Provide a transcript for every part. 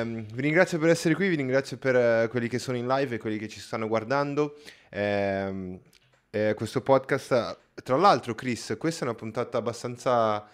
ehm, vi ringrazio per essere qui, vi ringrazio per eh, quelli che sono in live e quelli che ci stanno guardando. Ehm, eh, questo podcast, tra l'altro, Chris, questa è una puntata abbastanza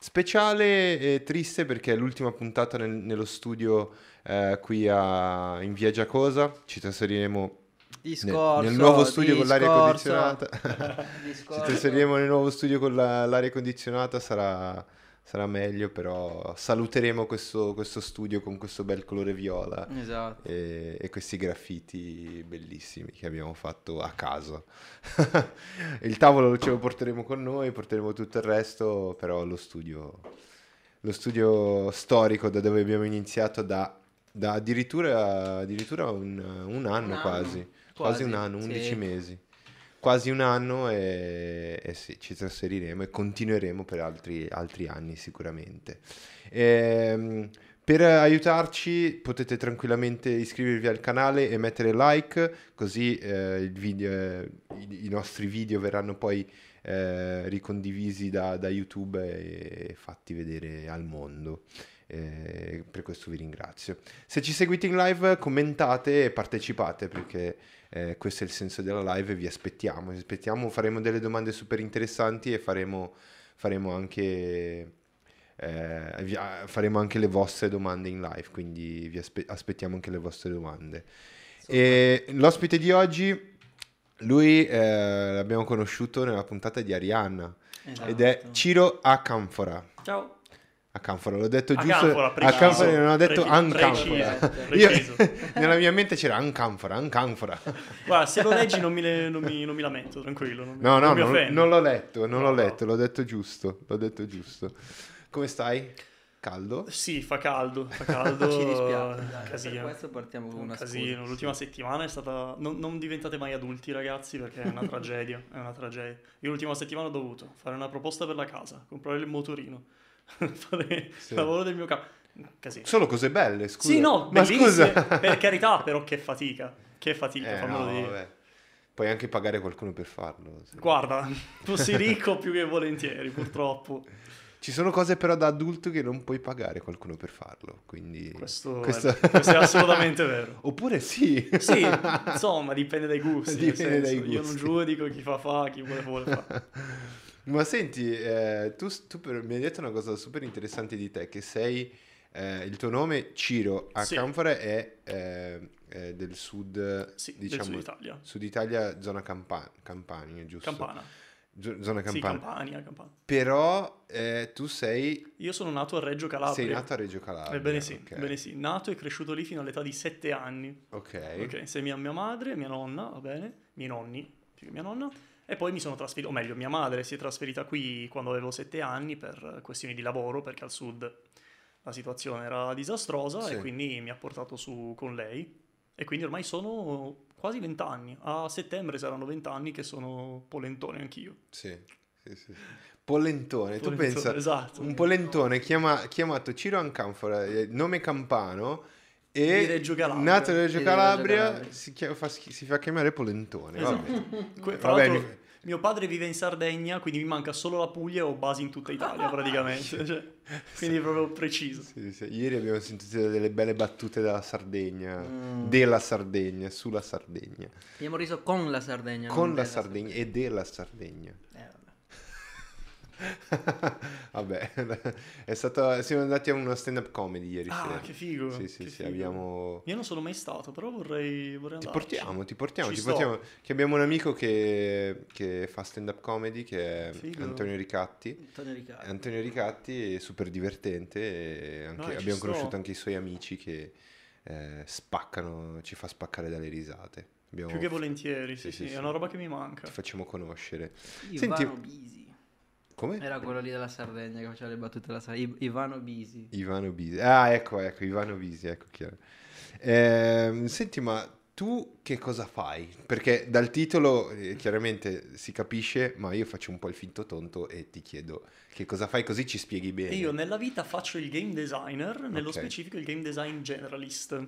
speciale e triste perché è l'ultima puntata nel- nello studio eh, qui a- in via Giacosa. Ci trasferiremo nel, Discorso, nel nuovo studio con l'aria discorso, condizionata. Ci discorso. trasferiremo nel nuovo studio con la- l'aria condizionata, sarà, sarà meglio, però saluteremo questo, questo studio con questo bel colore viola Esatto. e, e questi graffiti bellissimi che abbiamo fatto a casa. il tavolo ce lo porteremo con noi, porteremo tutto il resto, però lo studio, lo studio storico da dove abbiamo iniziato da, da addirittura, addirittura un, un anno anno, quasi, quasi un quasi, anno, sì. 11 mesi. Quasi un anno e, e sì, ci trasferiremo e continueremo per altri, altri anni sicuramente. Ehm, per aiutarci potete tranquillamente iscrivervi al canale e mettere like, così eh, video- eh, i, i nostri video verranno poi eh, ricondivisi da, da YouTube e fatti vedere al mondo. Eh, per questo vi ringrazio. Se ci seguite in live, commentate e partecipate perché eh, questo è il senso della live vi aspettiamo. Vi aspettiamo, faremo delle domande super interessanti e faremo, faremo anche eh, ah, faremo anche le vostre domande in live, quindi vi aspe- aspettiamo anche le vostre domande. E l'ospite di oggi, lui eh, l'abbiamo conosciuto nella puntata di Arianna ed è Esatto. Ciro Acanfora. Ciao. Acanfora, l'ho detto giusto. Acanfora, preciso. Acanfora, non ho detto Preci- Ancanfora. preciso, Io, preciso. nella mia mente c'era Ancanfora, Ancanfora. Guarda, se lo leggi non mi, le- non mi- non mi lamento, tranquillo. Non, mi- No, no, non mi non, non l'ho letto, non l'ho No, no. letto, l'ho detto giusto, l'ho detto giusto. Come stai? Caldo? Sì, fa caldo, fa caldo. Ci dispiace. dai, per Casino. questo partiamo con Un una casino. scusa. L'ultima settimana è stata. Non, non diventate mai adulti, ragazzi, perché è una tragedia. È una tragedia. Io l'ultima settimana ho dovuto fare una proposta per la casa, comprare il motorino, fare Sì. il lavoro del mio capo. Casino. Solo cose belle, scusa. Sì, no, ma scusa. per carità, però che fatica. Che fatica, Eh, no, dire. Puoi anche pagare qualcuno per farlo. se- Guarda, fossi ricco più che volentieri, purtroppo. Ci sono cose però da adulto che non puoi pagare qualcuno per farlo, quindi... Questo, Questo- È, questo è assolutamente vero. Oppure sì. Sì, insomma, dipende dai gusti. Dipende dai senso, Io non gusti. giudico chi fa fa, chi vuole vuole fa. Ma senti, eh, tu, tu per- mi hai detto una cosa super interessante di te, che sei... eh, il tuo nome, Ciro, a Sì. Canfora è eh, eh, del sud, Sì, diciamo, del Sud Italia. Sud Italia, zona Campa- Campania, giusto? Campana. Zona Sì, Campania. Campania, Campana. Però eh, tu sei, Io sono nato a Reggio Calabria. sei nato a Reggio Calabria. Ebbene sì, ok. ebbene sì. Nato e cresciuto lì fino all'età di 7 anni. Ok. Ok, insieme a mia madre, mia nonna, va bene, miei nonni, più che mia nonna. E poi mi sono trasferito, o meglio, mia madre si è trasferita qui quando avevo 7 anni per questioni di lavoro, perché al sud la situazione era disastrosa Sì. e quindi mi ha portato su con lei. E quindi ormai sono quasi 20 anni. A settembre saranno 20 anni che sono polentone anch'io. Sì, sì, sì. Pollentone, tu Polentone, pensa, Esatto. un polentone chiama- chiamato Ciro Ancanfora, eh, nome campano, Di e Reggio Calabria. nato a Reggio Di Reggio Calabria, Calabria. Si, chia- fa, si fa chiamare polentone. Esatto. vabbè. Vabbè, mi- mio padre vive in Sardegna, quindi mi manca solo la Puglia e ho basi in tutta Italia praticamente. cioè, quindi è proprio preciso. Sì, sì. Ieri abbiamo sentito delle belle battute dalla Sardegna, Mm. della Sardegna, sulla Sardegna, Abbiamo riso con la Sardegna. con la della Sardegna e della Sardegna. Vabbè. È stato, siamo andati a uno stand-up comedy ieri Ah, sera. che figo. Sì, sì, che sì, figo. abbiamo... Io non sono mai stato, però vorrei, vorrei Ti portiamo, ti portiamo, Ci ti sto. portiamo. Che abbiamo un amico che, che fa stand-up comedy, che è Figo. Antonio Ricatti. Antonio Riccardo. Antonio Ricatti è super divertente anche- ci abbiamo conosciuto anche i suoi amici che eh, spaccano, ci fa spaccare dalle risate. Abbiamo- Più che volentieri, Sì, sì, sì, sì, è una roba che mi manca. Ti facciamo conoscere. Ivano Senti- Bisi. Come? Era quello lì della Sardegna che faceva le battute della Sardegna. I- Ivano Bisi. Ivano Bisi. Ah, ecco, ecco, Ivano Bisi, ecco chiaro. Ehm, senti, ma tu che cosa fai? Perché dal titolo eh, chiaramente si capisce, ma io faccio un po' il finto tonto e ti chiedo che cosa fai così ci spieghi bene. Io nella vita faccio il game designer, nello Ok. specifico il game design generalist,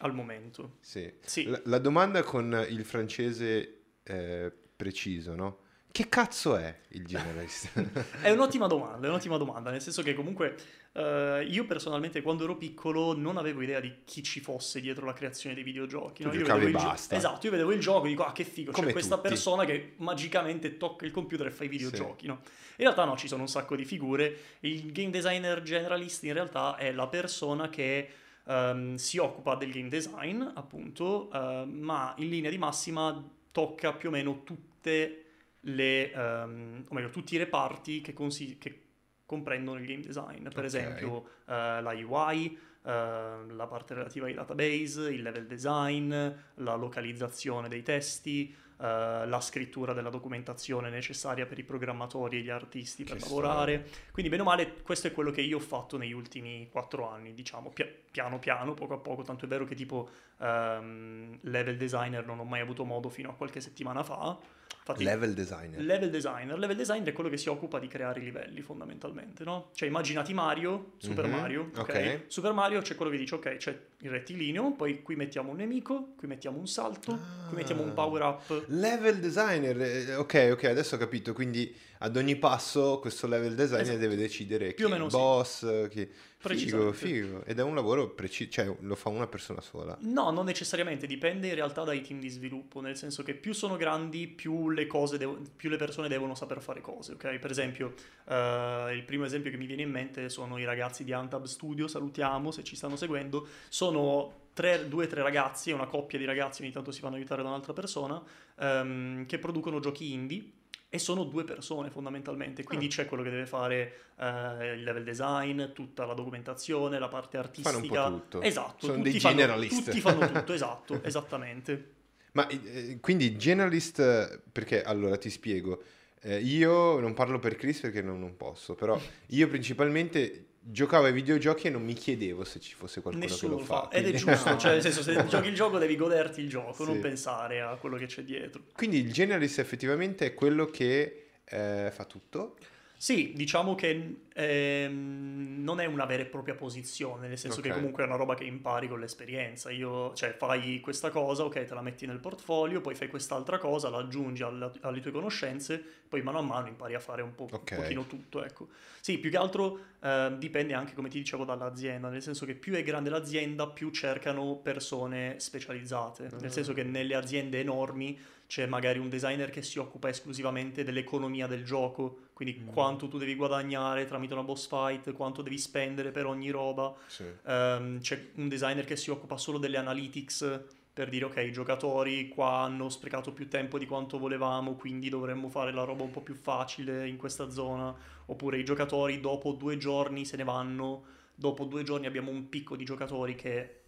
al momento. Sì. Sì. La, la domanda con il francese eh, preciso, no? Che cazzo è il generalist? È un'ottima domanda, è un'ottima domanda, nel senso che comunque eh, io personalmente quando ero piccolo non avevo idea di chi ci fosse dietro la creazione dei videogiochi. No? Io vedevo e il gio- basta. esatto, io vedevo il gioco e dico, ah che figo, Come c'è questa tutti. persona che magicamente tocca il computer e fa i videogiochi, no? In realtà no, ci sono un sacco di figure. Il game designer generalist in realtà è la persona che ehm, si occupa del game design, appunto, eh, ma in linea di massima tocca più o meno tutte le, ehm, o meglio, tutti i reparti che, consi- che comprendono il game design. Per Ok. esempio, eh, la UI, eh, la parte relativa ai database, il level design, la localizzazione dei testi, eh, la scrittura della documentazione necessaria per i programmatori e gli artisti per Che lavorare. Quindi, bene o male, questo è quello che io ho fatto negli ultimi quattro anni, diciamo, pia- piano piano, poco a poco, tanto è vero che tipo ehm, level designer non ho mai avuto modo fino a qualche settimana fa. Infatti, Level designer. Level designer. Level designer è quello che si occupa di creare i livelli fondamentalmente, no? Cioè immaginati Mario, Super Mhm, Mario, ok? ok. Super Mario c'è quello che dice ok, c'è il rettilineo, poi qui mettiamo un nemico, qui mettiamo un salto, qui mettiamo un Ah. power up. Level designer, eh, ok, ok, adesso ho capito. Quindi ad ogni passo questo level designer Esatto. deve decidere chi è meno il sì. boss, chi... Figo, figo. Ed è un lavoro preciso, cioè lo fa una persona sola. No, non necessariamente, dipende in realtà dai team di sviluppo, nel senso che più sono grandi, più le, cose devo- più le persone devono saper fare cose, ok? Per esempio, eh, il primo esempio che mi viene in mente sono i ragazzi di Antab Studio, salutiamo se ci stanno seguendo, sono tre- due o tre ragazzi, una coppia di ragazzi, ogni tanto si fanno aiutare da un'altra persona, ehm, che producono giochi indie. E sono due persone fondamentalmente, quindi Ah. c'è quello che deve fare eh, il level design, tutta la documentazione, la parte artistica. Fanno un po' tutto. Esatto, Sono tutti dei fanno- generalist. Tutti fanno tutto, esatto, esattamente. Ma eh, quindi generalist, perché allora ti spiego, Eh, io non parlo per Chris perché non, non posso, però io principalmente giocavo ai videogiochi e non mi chiedevo se ci fosse qualcuno Nessuno che lo fa. fa. Ed è giusto, cioè nel senso se giochi il gioco devi goderti il gioco, non Sì. pensare a quello che c'è dietro. Quindi il generalist effettivamente è quello che eh, fa tutto. Sì, diciamo che ehm, non è una vera e propria posizione, nel senso Ok. che comunque è una roba che impari con l'esperienza. Io, cioè, fai questa cosa, ok, te la metti nel portfolio, poi fai quest'altra cosa, la aggiungi alla- alle tue conoscenze, poi mano a mano impari a fare un, po', Ok. un pochino tutto, ecco. Sì, più che altro eh, dipende anche, come ti dicevo, dall'azienda, nel senso che più è grande l'azienda, più cercano persone specializzate. Ah. Nel senso che nelle aziende enormi c'è magari un designer che si occupa esclusivamente dell'economia del gioco, quindi Mm. quanto tu devi guadagnare tramite una boss fight, quanto devi spendere per ogni roba. Sì. Ehm, c'è un designer che si occupa solo delle analytics per dire ok, i giocatori qua hanno sprecato più tempo di quanto volevamo, quindi dovremmo fare la roba un po' più facile in questa zona, oppure i giocatori dopo due giorni se ne vanno, dopo due giorni abbiamo un picco di giocatori che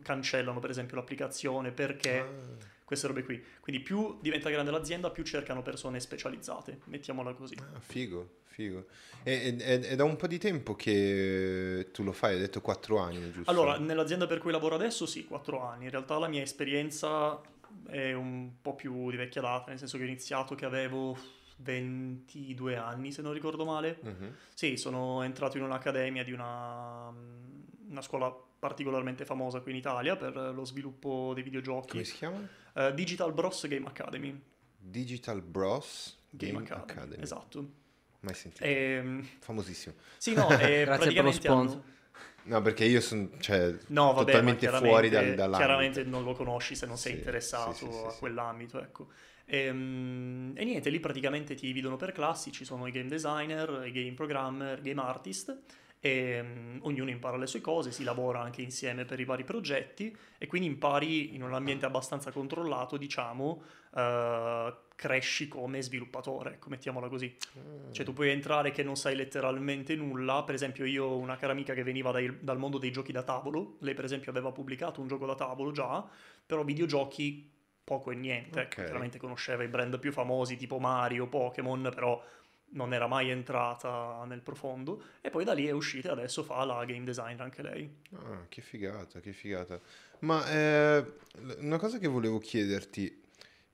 cancellano per esempio l'applicazione perché Ah. Queste robe qui. Quindi più diventa grande l'azienda, più cercano persone specializzate, mettiamola così. Ah, figo, figo. E, e- è da un po' di tempo che tu lo fai, hai detto 4 anni, giusto? Allora, nell'azienda per cui lavoro adesso sì, 4 anni. In realtà la mia esperienza è un po' più di vecchia data, nel senso che ho iniziato che avevo 22 anni, se non ricordo male. Mhm. Sì, sono entrato in un'accademia di una, una scuola particolarmente famosa qui in Italia per lo sviluppo dei videogiochi. Come si chiama? Eh, Digital Bros Game Academy. Digital Bros Game, Academy. Esatto. Mai sentito. Ehm, Famosissimo. sì, no, e Grazie per lo praticamente hanno- sponsor. No, perché io sono cioè, No, vabbè, totalmente fuori chiaramente- dal, dall'ambito. Chiaramente non lo conosci se non sei Sì, interessato sì, sì, sì, a quell'ambito, ecco. Ehm, E, niente, lì praticamente ti dividono per classi, ci sono i game designer, i game programmer, game artist, e mm, ognuno impara le sue cose, si lavora anche insieme per i vari progetti e quindi impari in un ambiente abbastanza controllato, diciamo, eh, cresci come sviluppatore, ecco, mettiamola così. Ah. Cioè tu puoi entrare che non sai letteralmente nulla, per esempio io ho una cara amica che veniva dai- dal mondo dei giochi da tavolo, lei per esempio aveva pubblicato un gioco da tavolo già, però videogiochi poco e niente, ecco, Ok. chiaramente conosceva i brand più famosi tipo Mario, Pokémon, però non era mai entrata nel profondo e poi da lì è uscita e adesso fa la game design anche lei. Ah, che figata, che figata. Ma eh, una cosa che volevo chiederti,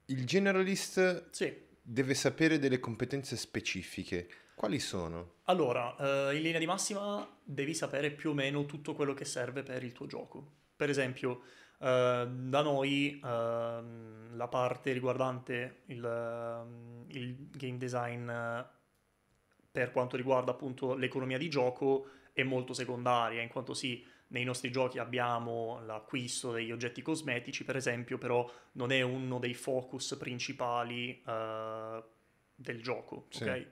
il generalist Sì. deve sapere delle competenze specifiche. Quali sono? Allora, eh, in linea di massima devi sapere più o meno tutto quello che serve per il tuo gioco. Per esempio, eh, da noi ehm, la parte riguardante il, ehm, il game design eh, per quanto riguarda appunto l'economia di gioco è molto secondaria, in quanto sì, nei nostri giochi abbiamo l'acquisto degli oggetti cosmetici, per esempio, però non è uno dei focus principali eh, del gioco, Sì. ok?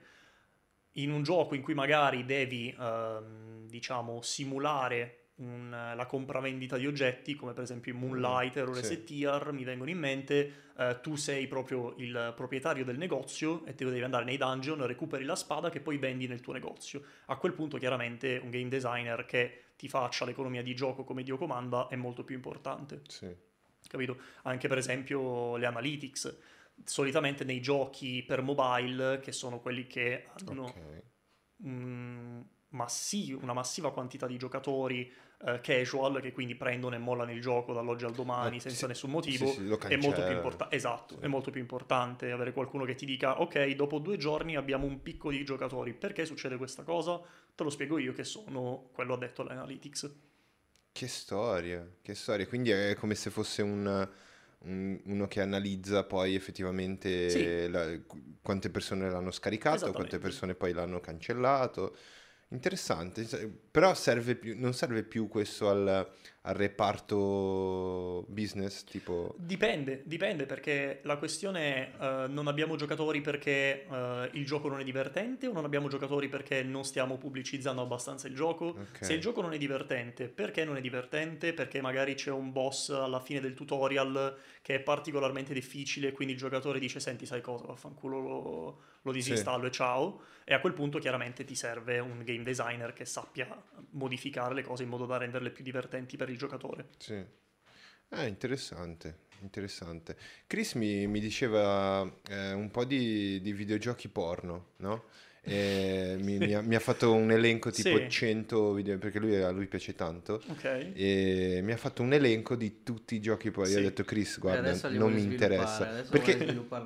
In un gioco in cui magari devi, ehm, diciamo, simulare un- la compravendita di oggetti, come per esempio in Moonlighter o Mm, sì. Resettier, mi vengono in mente, eh, tu sei proprio il proprietario del negozio e te devi andare nei dungeon, recuperi la spada che poi vendi nel tuo negozio. A quel punto chiaramente un game designer che ti faccia l'economia di gioco come Dio comanda è molto più importante, Sì. capito? Anche per esempio le analytics. Solitamente nei giochi per mobile, che sono quelli che hanno Ok. un massi- una massiva quantità di giocatori eh, casual che quindi prendono e mollano il gioco dall'oggi al domani Ah, senza sì, nessun motivo. sì, sì, è molto importante. Esatto, è molto più importante avere qualcuno che ti dica: Ok, dopo due giorni abbiamo un picco di giocatori. Perché succede questa cosa? Te lo spiego io, che sono quello addetto all'analytics. Che storia, che storia. Quindi è come se fosse un, un- uno che analizza poi effettivamente Sì. la- qu- quante persone l'hanno scaricato, quante persone poi l'hanno cancellato. Interessante, però serve più, non serve più questo al, al reparto business, tipo... Dipende, dipende perché la questione è eh, non abbiamo giocatori perché eh, il gioco non è divertente o non abbiamo giocatori perché non stiamo pubblicizzando abbastanza il gioco. Ok. Se il gioco non è divertente, perché non è divertente? Perché magari c'è un boss alla fine del tutorial che è particolarmente difficile, quindi il giocatore dice senti sai cosa, vaffanculo lo, lo disinstallo e ciao. E a quel punto chiaramente ti serve un game designer che sappia modificare le cose in modo da renderle più divertenti per il giocatore. Sì. Ah, interessante, interessante. Chris mi, mi diceva eh, un po' di, di videogiochi porno, no? E mi, mi ha, mi ha fatto un elenco tipo Sì. 100 video, perché lui, a lui piace tanto, Ok? e mi ha fatto un elenco di tutti i giochi. Io Sì. ho detto, Chris, guarda, non mi interessa. Perché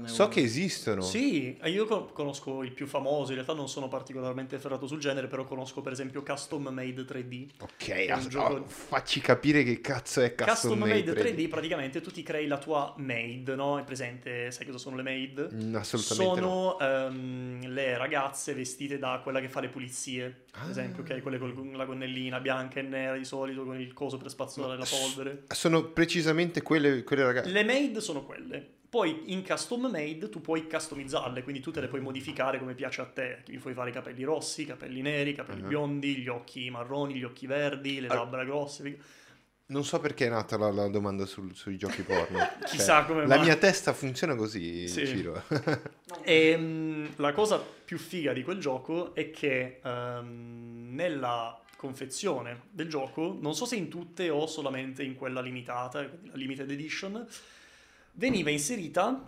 so uno. che esistono. Sì, io con- conosco il più famoso, in realtà non sono particolarmente ferrato sul genere, però conosco per esempio Custom Made 3D. Ok, un as- gioco- oh, facci capire che cazzo è Custom, Custom, Made 3D. 3D praticamente tu ti crei la tua maid, no? È presente, sai cosa sono le maid? Mm, assolutamente no. Sono ehm, le ragazze vestite da quella che fa le pulizie, Ah. ad esempio, ok? Quelle con la gonnellina bianca e nera di solito, con il coso per spazzolare la polvere. Sono precisamente quelle, quelle ragazze. Le maid sono quelle. Poi in custom made tu puoi customizzarle, quindi tu te le puoi modificare come piace a te. Ti puoi fare i capelli rossi, i capelli neri, i capelli Ah. biondi, gli occhi marroni, gli occhi verdi, le labbra grosse. Non so perché è nata la, la domanda sul- sui giochi porno. Cioè, Chissà come La mai. mia testa funziona così, Sì. Ciro. E mm, la cosa più figa di quel gioco è che ehm, nella confezione del gioco, non so se in tutte o solamente in quella limitata, la limited edition, veniva inserita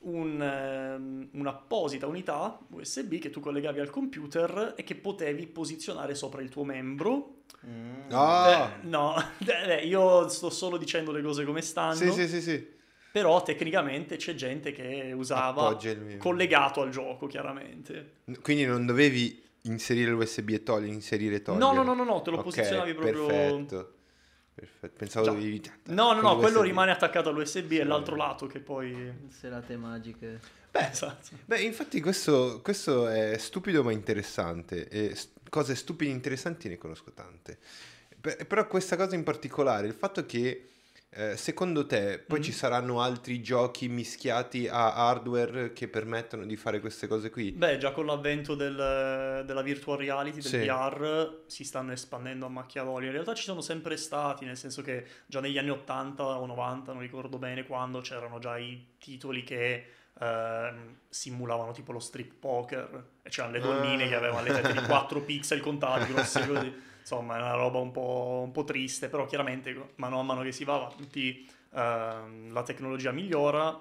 un, ehm, un'apposita unità USB che tu collegavi al computer e che potevi posizionare sopra il tuo membro. Mm. Ah! Eh, no, eh, io sto solo dicendo le cose come stanno. Sì, sì, sì, sì. Però tecnicamente c'è gente che usava collegato al gioco, chiaramente. Quindi non dovevi inserire l'USB e togliere, inserire e togliere. No, no, no, no, no, te lo Ok, posizionavi proprio... Perfetto. Perfetto. Pensavo Già. dovevi... No, no, no, quello l'USB. rimane attaccato all'USB e Sì. l'altro lato che poi... Serate magiche. Beh, esatto. Beh, infatti questo, questo è stupido ma interessante. E cose stupide e interessanti ne conosco tante. Pe- però questa cosa in particolare, il fatto che eh, secondo te poi Mhm. ci saranno altri giochi mischiati a hardware che permettono di fare queste cose qui? Beh, già con l'avvento del- della virtual reality, del Sì. VR, si stanno espandendo a macchia d'olio. In realtà ci sono sempre stati, nel senso che già negli anni 80 o 90, non ricordo bene quando, c'erano già i titoli che ehm, simulavano tipo lo strip poker e c'erano le donnine Ah. che avevano le tette di 4 pixel contati, grossi così. Insomma, è una roba un po', un po' triste, però chiaramente mano a mano che si va avanti ehm, la tecnologia migliora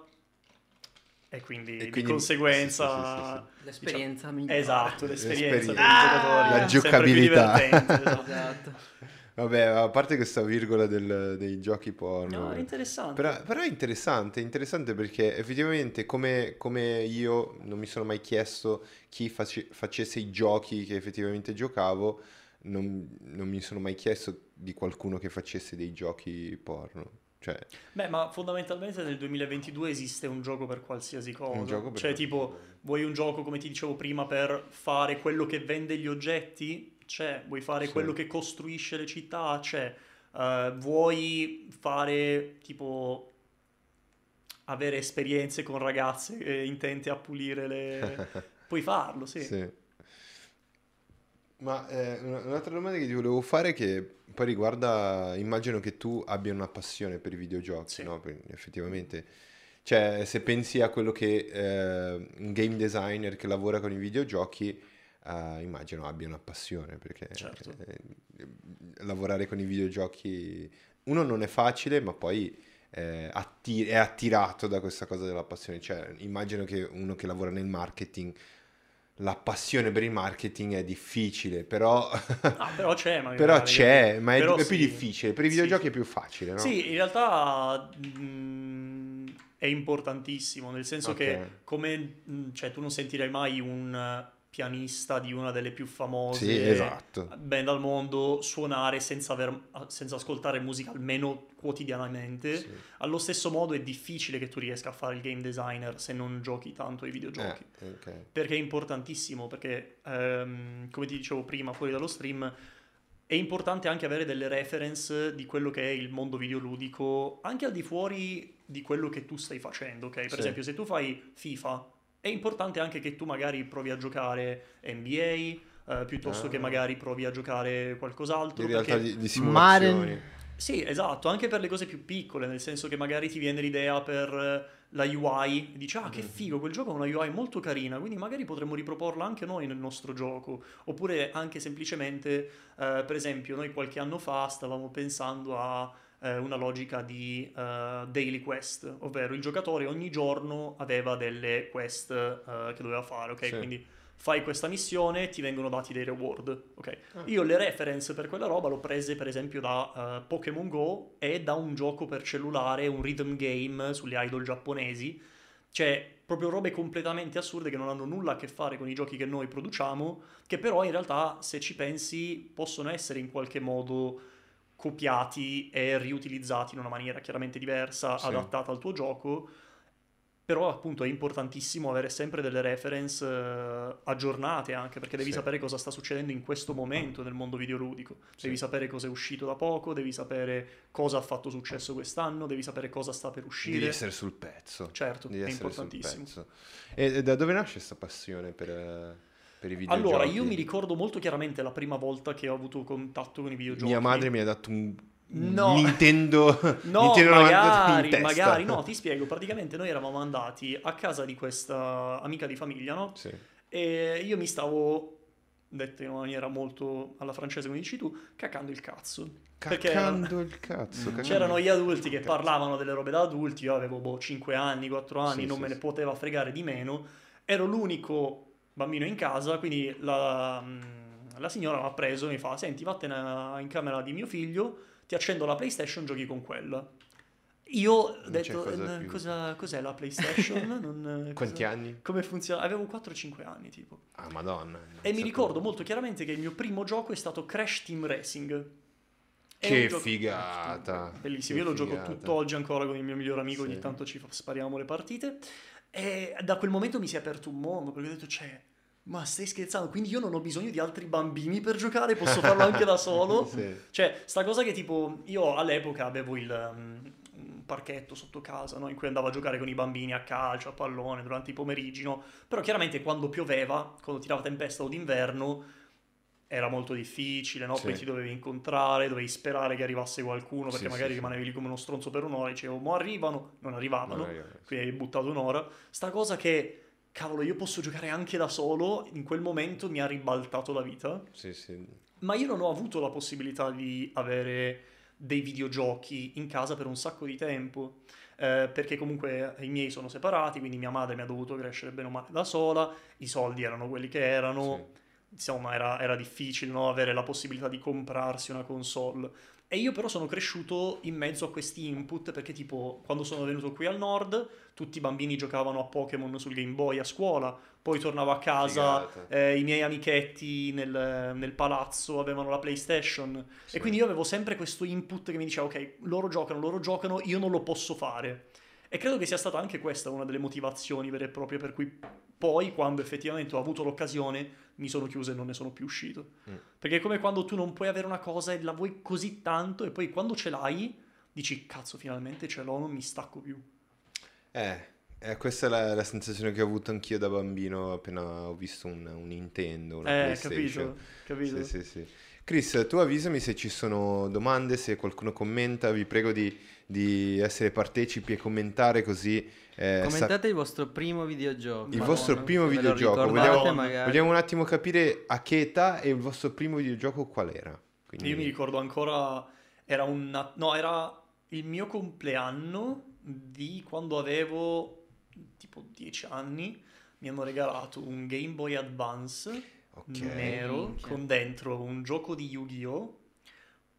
e quindi, E di quindi- conseguenza... sì, sì, sì, L'esperienza migliore. Esatto, l'esperienza per L'esperienza. giocatori La più giocabilità. esatto. Esatto. Vabbè, a parte questa virgola del- dei giochi porno. No, è interessante. Però, però è interessante, interessante perché effettivamente come, come io non mi sono mai chiesto chi face- facesse i giochi che effettivamente giocavo, non, non mi sono mai chiesto di qualcuno che facesse dei giochi porno. Cioè, Beh, ma fondamentalmente nel 2022 esiste un gioco per qualsiasi cosa. per cioè, qualsiasi tipo, cosa. vuoi un gioco, come ti dicevo prima, per fare quello che vende gli oggetti? C'è. Vuoi fare Sì. quello che costruisce le città? C'è. Eh, vuoi fare, tipo, avere esperienze con ragazze eh, intente a pulire le... Puoi farlo, sì. Sì. Ma eh, una- un'altra domanda che ti volevo fare che poi riguarda, immagino che tu abbia una passione per i videogiochi, Sì. no? Perché Effettivamente, cioè se pensi a quello che eh, un game designer che lavora con i videogiochi, eh, immagino abbia una passione, perché Certo. eh, lavorare con i videogiochi, uno non è facile, ma poi eh, atti- è attirato da questa cosa della passione. Cioè, immagino che uno che lavora nel marketing la passione per il marketing è difficile, però, Ah, però c'è, magari. però c'è, ma è, Però è più sì. difficile. Per i videogiochi sì. è più facile, no? Sì, in realtà mm, è importantissimo, nel senso Ok. che come mm, cioè, tu non sentirai mai un pianista di una delle più famose Sì, esatto. band al mondo suonare senza, aver- senza ascoltare musica almeno quotidianamente. Sì. Allo stesso modo è difficile che tu riesca a fare il game designer se non giochi tanto ai videogiochi. Eh, ok. Perché è importantissimo, perché ehm, come ti dicevo prima, fuori dallo stream, è importante anche avere delle reference di quello che è il mondo videoludico, anche al di fuori di quello che tu stai facendo, ok? Per Sì. esempio, se tu fai FIFA, è importante anche che tu magari provi a giocare NBA, eh, piuttosto Ah. che magari provi a giocare qualcos'altro. In realtà di, di simulazioni. Madden. sì, esatto, anche per le cose più piccole, nel senso che magari ti viene l'idea per eh, la UI e dici ah che Mhm. figo, quel gioco ha una UI molto carina, quindi magari potremmo riproporla anche noi nel nostro gioco, oppure anche semplicemente, eh, per esempio, noi qualche anno fa stavamo pensando a eh, una logica di eh, daily quest, ovvero il giocatore ogni giorno aveva delle quest eh, che doveva fare, ok? Sì. Quindi fai questa missione, ti vengono dati dei reward, ok? Ah. Io le reference per quella roba l'ho prese per esempio da eh, Pokémon Go e da un gioco per cellulare, un rhythm game sulle idol giapponesi. Cioè, proprio robe completamente assurde che non hanno nulla a che fare con i giochi che noi produciamo, che però in realtà, se ci pensi, possono essere in qualche modo copiati e riutilizzati in una maniera chiaramente diversa, Sì. adattata al tuo gioco. Però appunto è importantissimo avere sempre delle reference eh, aggiornate anche perché devi Sì. sapere cosa sta succedendo in questo momento nel mondo videoludico. Sì. Devi sapere cosa è uscito da poco, devi sapere cosa ha fatto successo quest'anno, devi sapere cosa sta per Devi uscire. essere sul pezzo. Certo, Devi è importantissimo. E e da dove nasce questa passione per, eh, per i videogiochi? Allora, io mi ricordo molto chiaramente la prima volta che ho avuto contatto con i videogiochi. Mia madre mi ha dato un No. Nintendo, No, Nintendo 98 in magari, magari, no, ti spiego. Praticamente noi eravamo andati a casa di questa amica di famiglia, no? Sì. E io mi stavo, detto in una maniera molto alla francese come dici tu, cacando il cazzo. Perché Caccando il cazzo. Mm. caccando C'erano gli adulti che parlavano delle robe da adulti, io avevo boh, 5 anni, 4 anni, Sì, non sì, me ne poteva fregare di meno. Ero l'unico bambino in casa, quindi la, mm, la signora mi ha preso e mi fa, senti, vattene in camera di mio figlio, ti accendo la PlayStation, giochi con quella. Io ho detto, cosa "Eh, più- cosa- cos'è la PlayStation? Non, eh, Quanti cosa- anni? Come funziona? Avevo 4-5 anni, tipo. Ah, madonna. E mi ricordo molto chiaramente che il mio primo gioco è stato Crash Team Racing. È Che gioco- figata. Bellissimo, Che io lo gioco figata. tutt'oggi ancora con il mio migliore amico, Sì. ogni tanto ci spariamo le partite. E da quel momento mi si è aperto un mondo, perché ho detto, cioè, ma stai scherzando? Quindi io non ho bisogno di altri bambini per giocare, posso farlo anche da solo? Sì. Cioè, sta cosa che tipo, io all'epoca avevo il um, parchetto sotto casa, no? In cui andavo a giocare con i bambini a calcio, a pallone, durante i pomeriggi, no? Però chiaramente quando pioveva, quando tirava tempesta o d'inverno, era molto difficile, no? Poi Sì. ti dovevi incontrare, dovevi sperare che arrivasse qualcuno, perché Sì, magari sì, rimanevi lì come uno stronzo per un'ora, dicevo, mo arrivano, non arrivavano, No, quindi hai buttato un'ora. Sta cosa che, cavolo, io posso giocare anche da solo, in quel momento mi ha ribaltato la vita. Sì, sì. Ma io non ho avuto la possibilità di avere dei videogiochi in casa per un sacco di tempo. eh, perché comunque i miei sono separati, quindi mia madre mi ha dovuto crescere bene o male da sola, i soldi erano quelli che erano. Insomma era, era difficile no? avere la possibilità di comprarsi una console. E io però sono cresciuto in mezzo a questi input perché tipo quando sono venuto qui al nord tutti i bambini giocavano a Pokémon sul Game Boy a scuola, poi tornavo a casa, eh, i miei amichetti nel, nel palazzo avevano la PlayStation Sì. e quindi io avevo sempre questo input che mi diceva ok, loro giocano, loro giocano, io non lo posso fare. E credo che sia stata anche questa una delle motivazioni vere e proprie per cui poi, quando effettivamente ho avuto l'occasione, mi sono chiuso e non ne sono più uscito. Mm. Perché è come quando tu non puoi avere una cosa e la vuoi così tanto e poi quando ce l'hai dici cazzo finalmente ce l'ho, non mi stacco più. Eh, eh, questa è la, la sensazione che ho avuto anch'io da bambino appena ho visto un, un Nintendo, una eh, PlayStation. capito? capito? Sì, sì, sì. Chris, tu avvisami se ci sono domande, se qualcuno commenta, vi prego di, di essere partecipi e commentare così. eh, sa- Commentate il vostro primo videogioco. il Madonna, vostro primo videogioco. Vogliamo, magari. vogliamo un attimo capire a che età e il vostro primo videogioco qual era. Quindi- Io mi ricordo ancora, era un, no, era il mio compleanno di quando avevo tipo 10 anni. Mi hanno regalato un Game Boy Advance Ok. nero Minchia. con dentro un gioco di Yu-Gi-Oh!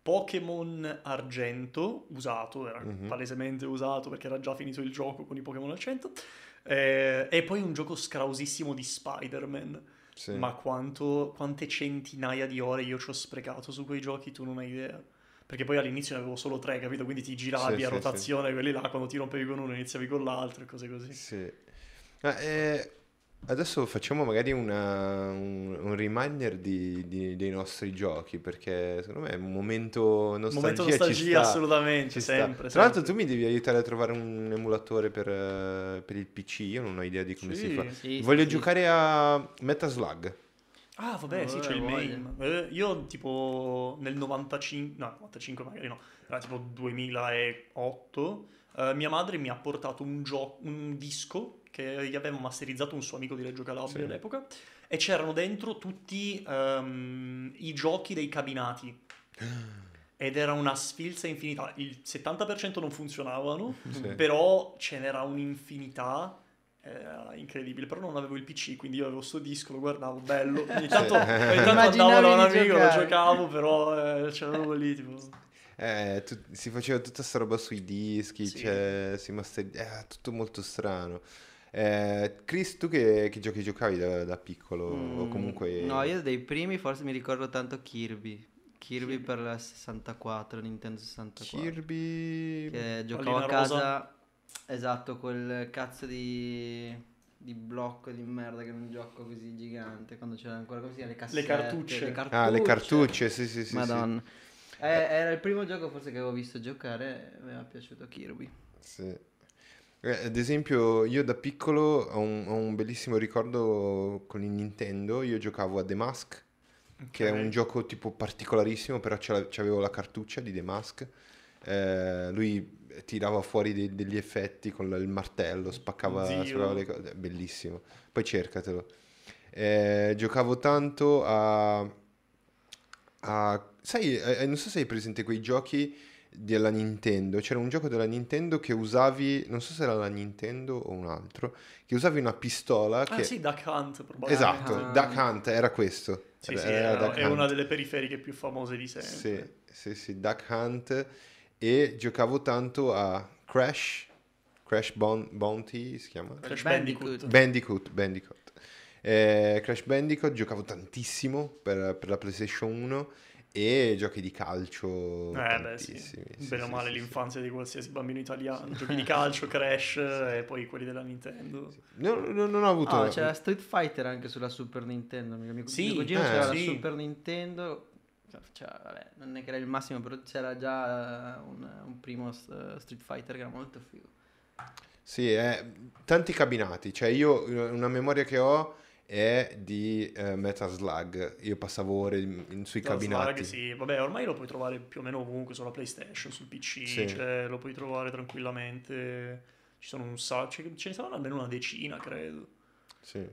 Pokémon Argento usato, era Mhm. palesemente usato perché era già finito il gioco con i Pokémon Argento. eh, e poi un gioco scrausissimo di Spider-Man. Sì. Ma quanto, quante centinaia di ore io ci ho sprecato su quei giochi, tu non hai idea. Perché poi all'inizio ne avevo solo tre, capito? Quindi ti giravi Sì, a sì, rotazione, quelli là, quando ti rompevi con uno iniziavi con l'altro e cose così. Sì. Eh, adesso facciamo magari una- un, un reminder di- di- dei nostri giochi, perché secondo me è un momento nostalgia, Momento ci nostalgia, sta, assolutamente, ci sta. sempre. Tra l'altro sempre. tu mi devi aiutare a trovare un emulatore per, eh, per il PC, io non ho idea di come si Sì. fa. Sì, Voglio sì, sì. giocare a Metaslug. Ah, vabbè, sì, Eh, c'è il. MAME. Eh, io tipo nel 95, no, 95 magari no, era tipo 2008, eh, mia madre mi ha portato un, gio- un disco che gli aveva masterizzato un suo amico di Reggio Calabria Sì. all'epoca e c'erano dentro tutti ehm, i giochi dei cabinati. Ed era una sfilza infinita. Il 70% non funzionavano, Sì. però ce n'era un'infinità. Era incredibile, però non avevo il PC, quindi io avevo sto disco, lo guardavo bello. Ogni tanto, ogni tanto andavo da un amico, lo giocavo, però eh, c'avevo lì tipo. Eh, tu- si faceva tutta sta roba sui dischi, Sì. cioè, si master... eh, tutto molto strano. Eh, Chris, tu che, che giochi giocavi da, da piccolo? O Mm, comunque... No, io dei primi forse mi ricordo tanto Kirby. Kirby Kirby. per la 64, Nintendo 64. Kirby... Che giocavo a Pallina rosa. casa. Esatto, quel cazzo di, di blocco di merda che non gioco così gigante. Quando c'era ancora chiama? Le cassette. cartucce. Le cartucce. Ah, le cartucce, sì, sì, sì. sì. Madonna. Eh, era il primo gioco forse che avevo visto giocare e mi era piaciuto Kirby. Sì. Eh, ad esempio, io da piccolo ho un, ho un bellissimo ricordo con il Nintendo. Io giocavo a The Mask, che è un gioco tipo particolarissimo, però ce la- cartuccia di The Mask. Eh, lui tirava fuori dei- degli effetti con il martello, spaccava, spaccava le cose. Bellissimo. Poi cercatelo. Eh, giocavo tanto a, a- sai, eh, non so se hai presente quei giochi della Nintendo. C'era un gioco della Nintendo che usavi, non so se era la Nintendo o un altro, che usavi una pistola Ah che... sì, Duck Hunt probabilmente. Esatto, Ah. Duck Hunt era questo. Sì, Era- sì, era era- è Hunt. una delle periferiche più famose di sempre. Sì, sì, sì, Duck Hunt e giocavo tanto a Crash, Crash Bon- Bounty si chiama? Crash Bandicoot. Bandicoot. Bandicoot, Bandicoot. Eh, Crash Bandicoot giocavo tantissimo per, per la PlayStation 1 e giochi di calcio Eh beh sì. Sì, bene o male sì, sì. l'infanzia di qualsiasi bambino italiano, giochi di calcio, Crash e poi quelli della Nintendo. No, no, non ho avuto... Ah, c'era Street Fighter anche sulla Super Nintendo. Mio, mio Sì, mio cugino eh, c'era sì. la Super Nintendo. Cioè, vabbè, non è che era il massimo, però c'era già eh, un, un primo eh, Street Fighter che era molto figo. Sì, eh, tanti cabinati, cioè io una memoria che ho è di eh, Metal Slug, io passavo ore in- in- sui Metal cabinati. Slug, sì, vabbè, ormai lo puoi trovare più o meno ovunque, sulla PlayStation, sul PC, Sì. cioè, lo puoi trovare tranquillamente. Ci sono un sacco, ce ce ne saranno almeno una decina, credo. Sì.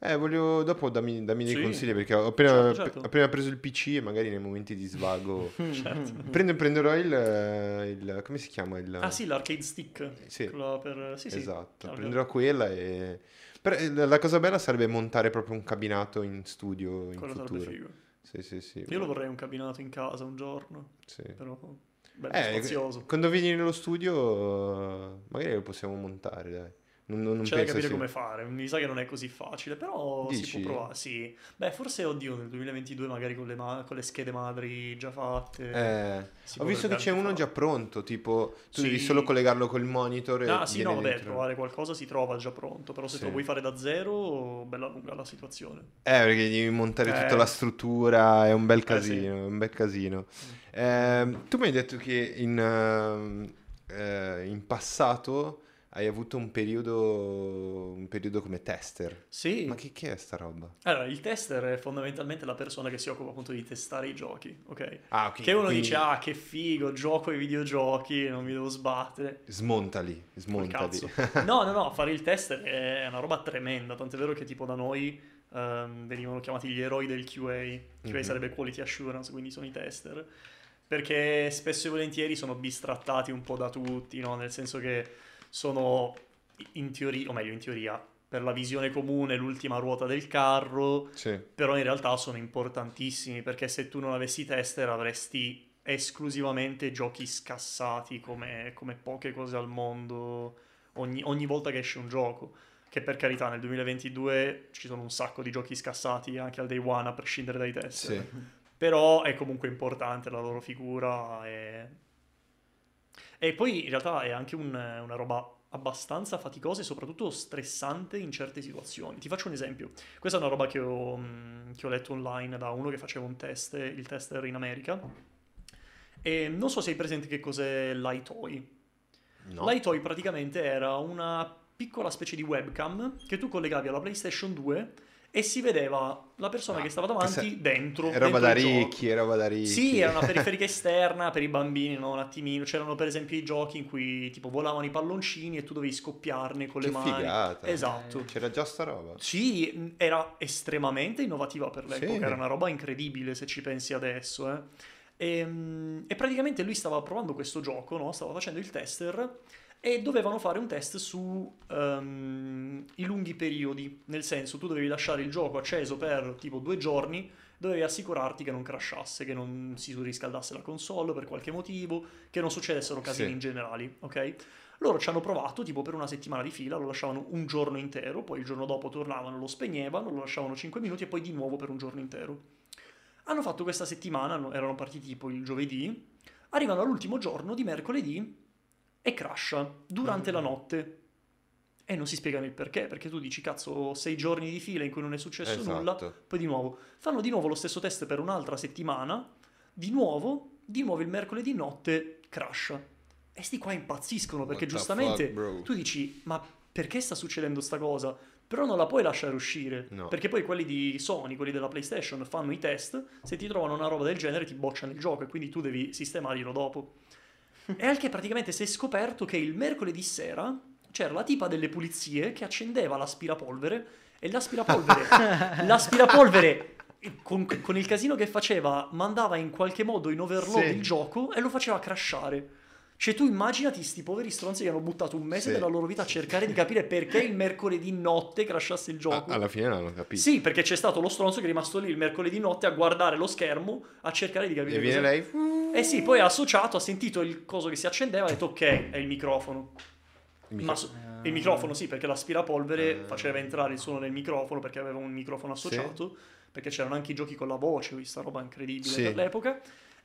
Eh, voglio dopo dammi, dammi dei Sì. consigli perché ho appena, Certo, certo. appena preso il PC e magari nei momenti di svago Certo. prendo, prenderò il, eh, il- come si chiama il Ah sì, l'arcade stick. Sì, per... Sì, sì. esatto, Chiaro, prenderò quella e Però, eh, la cosa bella sarebbe montare proprio un cabinato in studio in Quello futuro. sarebbe figo. Sì, sì, sì. Io lo vorrei un cabinato in casa un giorno, Sì. però bello Eh, spazioso. quando vieni nello studio, magari lo possiamo montare, dai. Non, non, C'è da capire sia- come fare, mi sa che non è così facile, però si Dici? può provare, sì. Beh, forse, oddio, nel 2022 magari con le, ma- con le schede madri già fatte. Eh, si ho visto che c'è uno fare. già pronto, tipo tu Sì. devi solo collegarlo col monitor e Ah sì, no, vabbè, trovare qualcosa si trova già pronto, però se Sì. lo vuoi fare da zero, bella lunga la situazione. Eh, perché devi montare Eh. tutta la struttura, è un bel Eh, sì. casino, è un bel casino. Ehm, tu mi hai detto che in, ehm, eh, in passato hai avuto un periodo, un periodo come tester. Sì, Ma che, che è sta roba? allora il tester è fondamentalmente la persona che si occupa appunto di testare i giochi, ok? Ah, ok. Che uno quindi dice, ah che figo, gioco ai videogiochi, non mi devo sbattere. Smontali, smontali. No, no, no, fare il tester è una roba tremenda, tant'è vero che tipo da noi ehm, venivano chiamati gli eroi del QA, QA Mhm. sarebbe Quality Assurance, quindi sono i tester, perché spesso e volentieri sono bistrattati un po' da tutti, no? Nel senso che sono in teoria, o meglio in teoria, per la visione comune l'ultima ruota del carro, Sì. però in realtà sono importantissimi perché se tu non avessi tester avresti esclusivamente giochi scassati come, come poche cose al mondo ogni, ogni volta che esce un gioco. Che per carità nel 2022 ci sono un sacco di giochi scassati anche al day one a prescindere dai tester. Sì. Però è comunque importante la loro figura e, e poi in realtà è anche un- una roba abbastanza faticosa e soprattutto stressante in certe situazioni. Ti faccio un esempio. Questa è una roba che ho, che ho letto online da uno che faceva un test, il tester in America. E non so se hai presente che cos'è l'iToy. No. L'iToy praticamente era una piccola specie di webcam che tu collegavi alla PlayStation 2 e si vedeva la persona Ah, che stava che davanti sa- dentro. È roba da ricchi, è roba da ricchi. Sì, era una periferica esterna per i bambini, no? Un attimino. C'erano per esempio i giochi in cui tipo volavano i palloncini e tu dovevi scoppiarne con Che le mani. figata. Esatto. C'era già sta roba. Sì, era estremamente innovativa per l'epoca, Sì. era una roba incredibile se ci pensi adesso. eh. E, mh, e praticamente lui stava provando questo gioco, no? stava facendo il tester e dovevano fare un test su ehm, i lunghi periodi, nel senso tu dovevi lasciare il gioco acceso per tipo due giorni, dovevi assicurarti che non crashasse, che non si riscaldasse la console per qualche motivo, che non succedessero casini Sì. in generali, ok? Loro ci hanno provato tipo per una settimana di fila, lo lasciavano un giorno intero, poi il giorno dopo tornavano, lo spegnevano, lo lasciavano 5 minuti e poi di nuovo per un giorno intero. Hanno fatto questa settimana, no- erano partiti tipo il giovedì, arrivano all'ultimo giorno di mercoledì e crasha durante la notte. E non si spiegano il perché, perché tu dici cazzo, sei giorni di fila in cui non è successo Esatto. nulla, poi di nuovo. Fanno di nuovo lo stesso test per un'altra settimana, di nuovo, di nuovo il mercoledì notte crasha. E sti qua impazziscono perché What giustamente fuck, tu dici ma perché sta succedendo sta cosa? Però non la puoi lasciare uscire, No. perché poi quelli di Sony, quelli della PlayStation fanno i test, se ti trovano una roba del genere ti bocciano il gioco e quindi tu devi sistemarglielo dopo. E anche praticamente si è scoperto che il mercoledì sera c'era la tipa delle pulizie che accendeva l'aspirapolvere e l'aspirapolvere, l'aspirapolvere con, con il casino che faceva mandava in qualche modo in overload Sì. il gioco e lo faceva crashare. Cioè tu immaginati sti poveri stronzi che hanno buttato un mese Sì. della loro vita a cercare di capire perché il mercoledì notte crashasse il gioco. alla fine l'hanno capito. Sì, perché c'è stato lo stronzo che è rimasto lì il mercoledì notte a guardare lo schermo a cercare di capire E viene lei. Eh sì, poi ha associato, ha sentito il coso che si accendeva e ha detto ok, è il microfono. Mi Ma fa- so- il microfono sì, perché l'aspirapolvere Ah. faceva entrare il suono nel microfono perché aveva un microfono associato, perché c'erano anche i giochi con la voce, questa roba incredibile Sì. per l'epoca.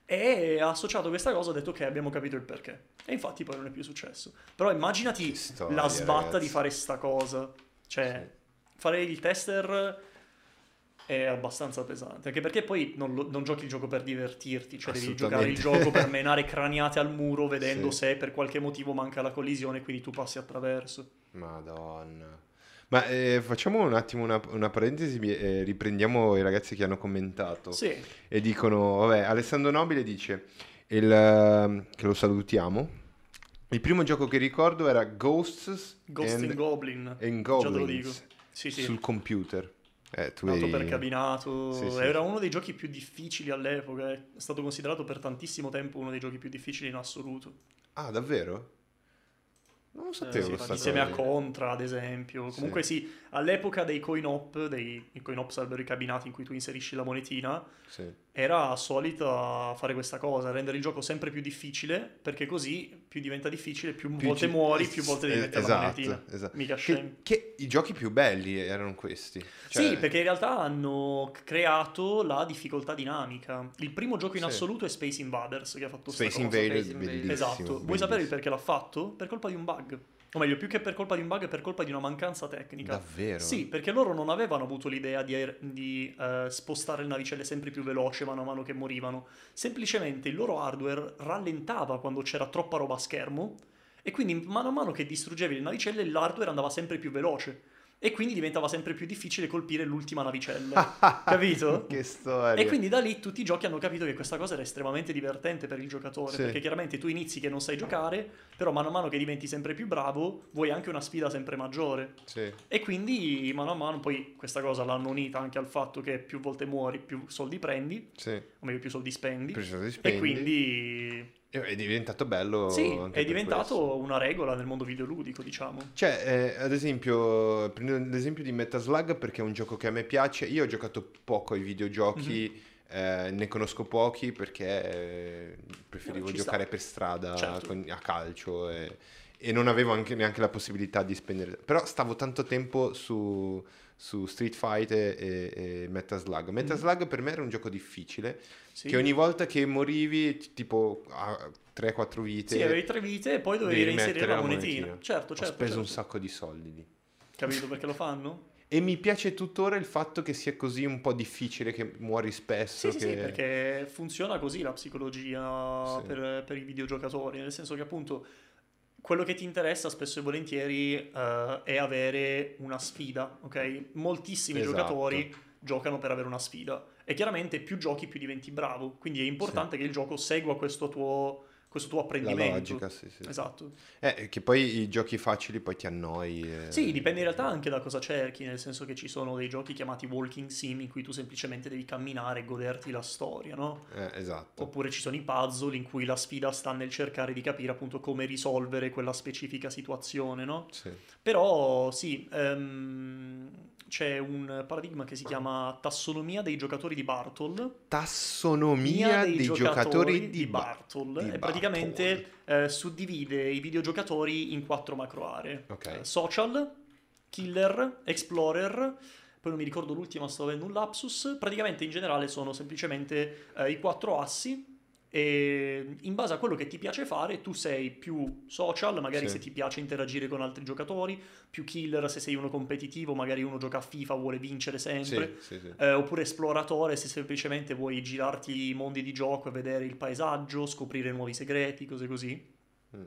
E ha associato questa cosa ha detto ok, abbiamo capito il perché. E infatti poi non è più successo. Però immaginati storia, la sbatta ragazzi. di fare sta cosa. Cioè, fare il tester è abbastanza pesante. Anche perché poi non, lo- non giochi il gioco per divertirti, cioè devi giocare il gioco per menare craniate al muro vedendo Sì. se per qualche motivo manca la collisione, quindi tu passi attraverso. Madonna. Ma eh, facciamo un attimo una, una parentesi, eh, riprendiamo i ragazzi che hanno commentato Sì, e dicono, vabbè, Alessandro Nobile dice, il, che lo salutiamo, il primo gioco che ricordo era Ghosts Ghost and, in Goblin. and Già te lo Goblins dico. Sì, sì. sul computer. Eh, tu Nato eri- per cabinato, Sì, sì. era uno dei giochi più difficili all'epoca, è stato considerato per tantissimo tempo uno dei giochi più difficili in assoluto. Ah, davvero? Non lo Sì, sapevo sì, questa insieme a. Contra, ad esempio. Comunque sì, all'epoca dei coin-op, dei coin-op sarebbero i cabinati in cui tu inserisci la monetina, Sì. Era solita fare questa cosa, rendere il gioco sempre più difficile, perché così più diventa difficile, più, Più volte ci- muori, più volte devi mettere esatto, la monetina. esatto. Mica. Che, che i giochi più belli erano questi. Cioè, Sì, perché in realtà hanno creato la difficoltà dinamica. Il primo gioco in Sì. assoluto è Space Invaders che ha fatto Space. Invaders, Space Invaders. bellissimo. Esatto. Vuoi sapere il perché l'ha fatto? Per colpa di un bug. O meglio, più che per colpa di un bug, per colpa di una mancanza tecnica. Davvero? Sì, perché loro non avevano avuto l'idea di, di, eh, spostare le navicelle sempre più veloce mano a mano che morivano. Semplicemente il loro hardware rallentava quando c'era troppa roba a schermo e quindi mano a mano che distruggevi le navicelle l'hardware andava sempre più veloce e quindi diventava sempre più difficile colpire l'ultima navicella. Capito? che storia. E quindi da lì tutti i giochi hanno capito che questa cosa era estremamente divertente per il giocatore, Sì. perché chiaramente tu inizi che non sai giocare, però mano a mano che diventi sempre più bravo, vuoi anche una sfida sempre maggiore. Sì. E quindi mano a mano poi questa cosa l'hanno unita anche al fatto che più volte muori, più soldi prendi, Sì. o meglio più soldi spendi. Più soldi E spendi. quindi È diventato bello. sì, è diventato una regola nel mondo videoludico, diciamo. Cioè, eh, ad esempio, prendo l'esempio di Metaslug perché è un gioco che a me piace. Io ho giocato poco ai videogiochi, Mhm. eh, ne conosco pochi perché eh, preferivo Eh, giocare sta. per strada Certo. con- a calcio e, e non avevo anche, neanche la possibilità di spendere. Però stavo tanto tempo su, su Street Fighter e, e Metaslug. Metaslug per me era un gioco difficile. Sì. che ogni volta che morivi, t- tipo a 3-4 vite, Sì, avevi tre vite e poi dovevi reinserire la la monetina. monetina. Certo, ho certo. speso un certo. sacco di soldi lì. Capito perché lo fanno? E mi piace tuttora il fatto che sia così un po' difficile, che muori spesso. Sì, sì, che... sì, perché funziona così la psicologia Sì. per, per i videogiocatori, nel senso che appunto quello che ti interessa spesso e volentieri eh, è avere una sfida, ok? Moltissimi Esatto. giocatori giocano per avere una sfida e chiaramente più giochi più diventi bravo, quindi è importante che il gioco segua questo tuo, questo tuo La apprendimento. logica, sì, sì. Esatto. Eh, che poi i giochi facili poi ti annoi. eh. Sì, dipende in realtà anche da cosa cerchi, nel senso che ci sono dei giochi chiamati walking sim in cui tu semplicemente devi camminare e goderti la storia, no? Eh, esatto. Oppure ci sono i puzzle in cui la sfida sta nel cercare di capire appunto come risolvere quella specifica situazione, no? Sì. Però sì, ehm, c'è un paradigma che si chiama tassonomia dei giocatori di Bartol. Tassonomia dei, giocatori, di, Ba- Bartol. di e praticamente eh, suddivide i videogiocatori in quattro macro aree. Ok. Eh, social, killer, explorer, poi non mi ricordo l'ultima, sto avendo un lapsus. Praticamente in generale sono semplicemente eh, i quattro assi e in base a quello che ti piace fare tu sei più social, magari Sì. se ti piace interagire con altri giocatori, più killer se sei uno competitivo, magari uno gioca a FIFA, vuole vincere sempre. Sì, sì. Eh, oppure esploratore se semplicemente vuoi girarti i mondi di gioco e vedere il paesaggio, scoprire nuovi segreti, cose così. Mm.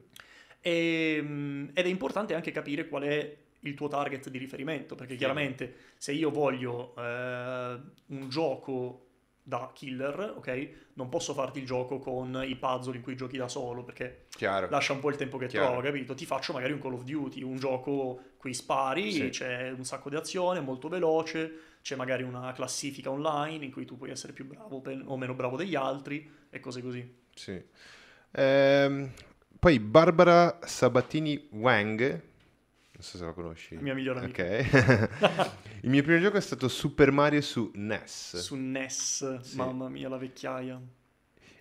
E, mm, ed è importante anche capire qual è il tuo target di riferimento, perché chiaramente se io voglio eh, un gioco da killer, ok, non posso farti il gioco con i puzzle in cui giochi da solo, perché Chiaro. lascia un po' il tempo che Chiaro. trova, capito? Ti faccio magari un Call of Duty, un gioco qui spari, Sì. c'è un sacco di azione, molto veloce, c'è magari una classifica online in cui tu puoi essere più bravo o meno bravo degli altri e cose così. Sì. Ehm, poi Barbara Sabatini Wang, non so se la conosci. La mia migliore amica. Ok. Il mio primo gioco è stato Super Mario su NES. Su NES, Sì. mamma mia, la vecchiaia.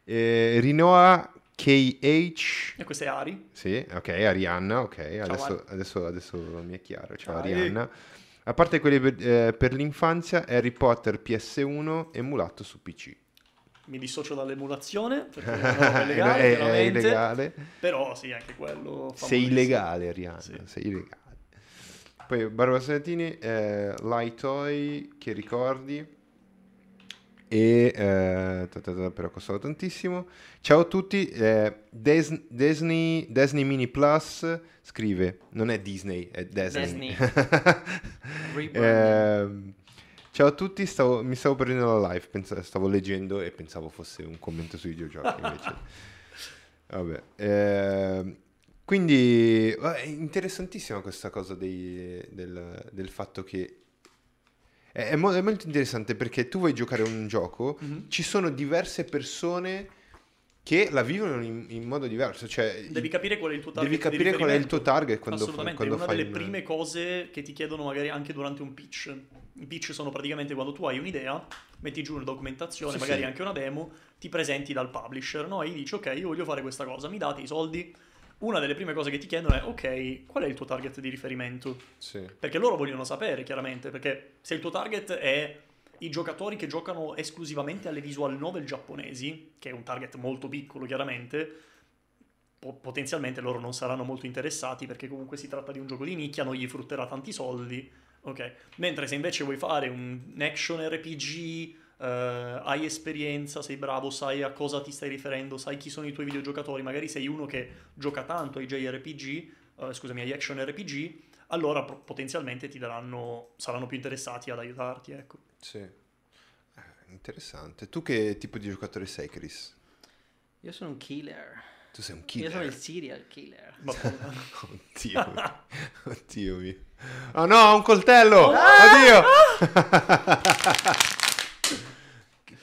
Eh, Rinoa KH. E questa è Ari. Sì, ok, Arianna, ok, adesso, Ari. adesso, adesso mi è chiaro, ciao Dai. Arianna. A parte quelli per, eh, per l'infanzia, Harry Potter PS1 emulato su PC. Mi dissocio dall'emulazione perché è legale, è, è illegale. Però sì, anche quello. Sei illegale, Arianna, Sì. sei illegale. Poi Barbara Sabatini, eh, Light Toy, che ricordi? E eh, ta ta ta, però costava tantissimo. Ciao a tutti, eh, Des- Disney, Disney Mini Plus scrive, non è Disney, è Disney. Disney. Ehm, ciao a tutti, stavo- mi stavo prendendo la live, pensa- stavo leggendo e pensavo fosse un commento sui videogiochi invece. Vabbè, ehm, quindi è interessantissima questa cosa dei- del, del fatto che è, è mo- è molto interessante perché tu vuoi giocare un gioco, Mhm. ci sono diverse persone che la vivono in, in modo diverso. Cioè, Devi capire qual è il tuo target. devi capire qual è il tuo target quando, Assolutamente, quando è una fai delle un- prime cose che ti chiedono magari anche durante un pitch. I pitch sono praticamente quando tu hai un'idea, metti giù una documentazione, Sì, magari sì. anche una demo, ti presenti dal publisher, no? E gli dici, ok, io voglio fare questa cosa, mi date i soldi. Una delle prime cose che ti chiedono è, ok, qual è il tuo target di riferimento? Sì. Perché loro vogliono sapere, chiaramente, perché se il tuo target è i giocatori che giocano esclusivamente alle visual novel giapponesi, che è un target molto piccolo, chiaramente, po- potenzialmente loro non saranno molto interessati perché comunque si tratta di un gioco di nicchia, non gli frutterà tanti soldi. Ok. Mentre se invece vuoi fare un action RPG, eh, hai esperienza, sei bravo, sai a cosa ti stai riferendo, sai chi sono i tuoi videogiocatori, magari sei uno che gioca tanto ai JRPG, eh, scusami, agli action RPG, allora pro- potenzialmente ti daranno, saranno più interessati ad aiutarti, ecco. Sì. Eh, interessante. Tu che tipo di giocatore sei, Chris? Io sono un killer. Tu sei un Io killer. sono il serial killer. Oddio. Oddio mio. Oh no, un coltello! Ah! Oddio! che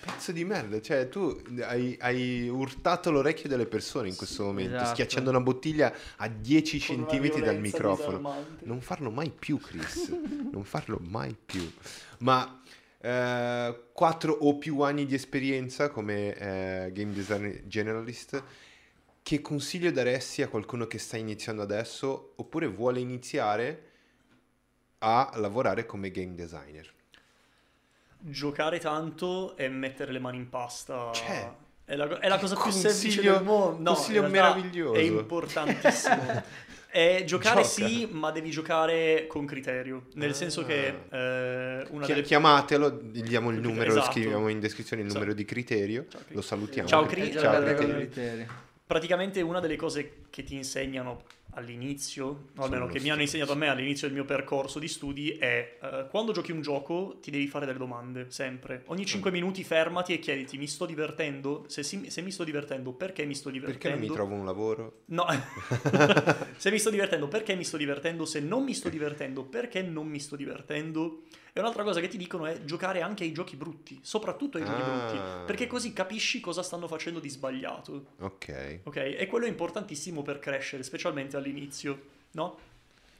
pezzo di merda. Cioè, tu hai, hai urtato l'orecchio delle persone in questo momento, esatto. schiacciando una bottiglia a 10 Con centimetri dal microfono. disarmante. Non farlo mai più, Chris. non farlo mai più. Ma eh, quattro o più anni di esperienza come eh, game design generalist, che consiglio daresti a qualcuno che sta iniziando adesso oppure vuole iniziare a lavorare come game designer? Giocare tanto e mettere le mani in pasta Cioè, è la, è la cosa più semplice del mondo. No, consiglio meraviglioso. È importantissimo. È giocare Gioca. sì, ma devi giocare con criterio. Nel Ah. senso che eh, una Chi- delle Chiamatelo, gli diamo il numero, lo Esatto. scriviamo in descrizione il Esatto. numero di criterio, Ciao, lo salutiamo. Ciao, Chris. Ciao, con Criterio. criteri. praticamente una delle cose che ti insegnano all'inizio, o almeno che mi hanno insegnato a me all'inizio del mio percorso di studi, è eh, quando giochi un gioco ti devi fare delle domande, sempre. Ogni Mm. 5 minuti fermati e chiediti mi sto divertendo? Se, si- se mi sto divertendo, perché mi sto divertendo? Perché non mi trovo un lavoro? No, se mi sto divertendo, perché mi sto divertendo? Se non mi sto divertendo, perché non mi sto divertendo? E un'altra cosa che ti dicono è giocare anche ai giochi brutti, soprattutto ai giochi Ah. brutti, perché così capisci cosa stanno facendo di sbagliato. Ok. Ok? E quello è importantissimo per crescere, specialmente all'inizio, no?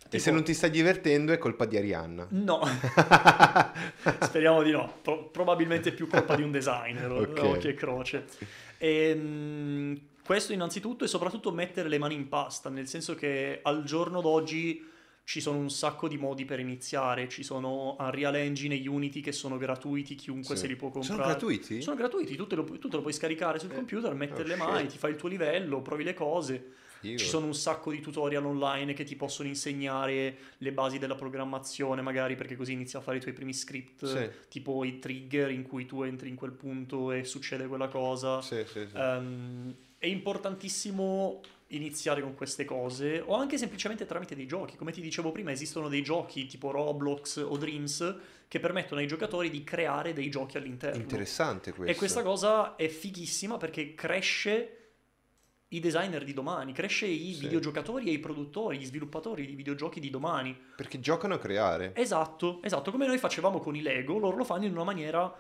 E Tipo- se non ti stai divertendo è colpa di Arianna. No, speriamo di no. Pro- probabilmente è più colpa di un designer, o- Ok. occhio e croce. Ehm, questo innanzitutto e soprattutto mettere le mani in pasta, nel senso che al giorno d'oggi ci sono un sacco di modi per iniziare, ci sono Unreal Engine e Unity che sono gratuiti, chiunque Sì. se li può comprare. Sono gratuiti? Sono gratuiti, tu te lo, tu te lo puoi scaricare sul Eh, computer, mettere oh le shit. mani, ti fai il tuo livello, provi le cose. Figo. Ci sono un sacco di tutorial online che ti possono insegnare le basi della programmazione, magari perché così inizi a fare i tuoi primi script, Sì. tipo i trigger in cui tu entri in quel punto e succede quella cosa. Sì, sì, sì. Ehm, è importantissimo iniziare con queste cose o anche semplicemente tramite dei giochi. Come ti dicevo prima, esistono dei giochi tipo Roblox o Dreams che permettono ai giocatori di creare dei giochi all'interno. Interessante questo. E questa cosa è fighissima perché cresce i designer di domani, cresce i Sì. videogiocatori e i produttori, gli sviluppatori di videogiochi di domani. Perché giocano a creare. Esatto, esatto, come noi facevamo con i Lego, loro lo fanno in una maniera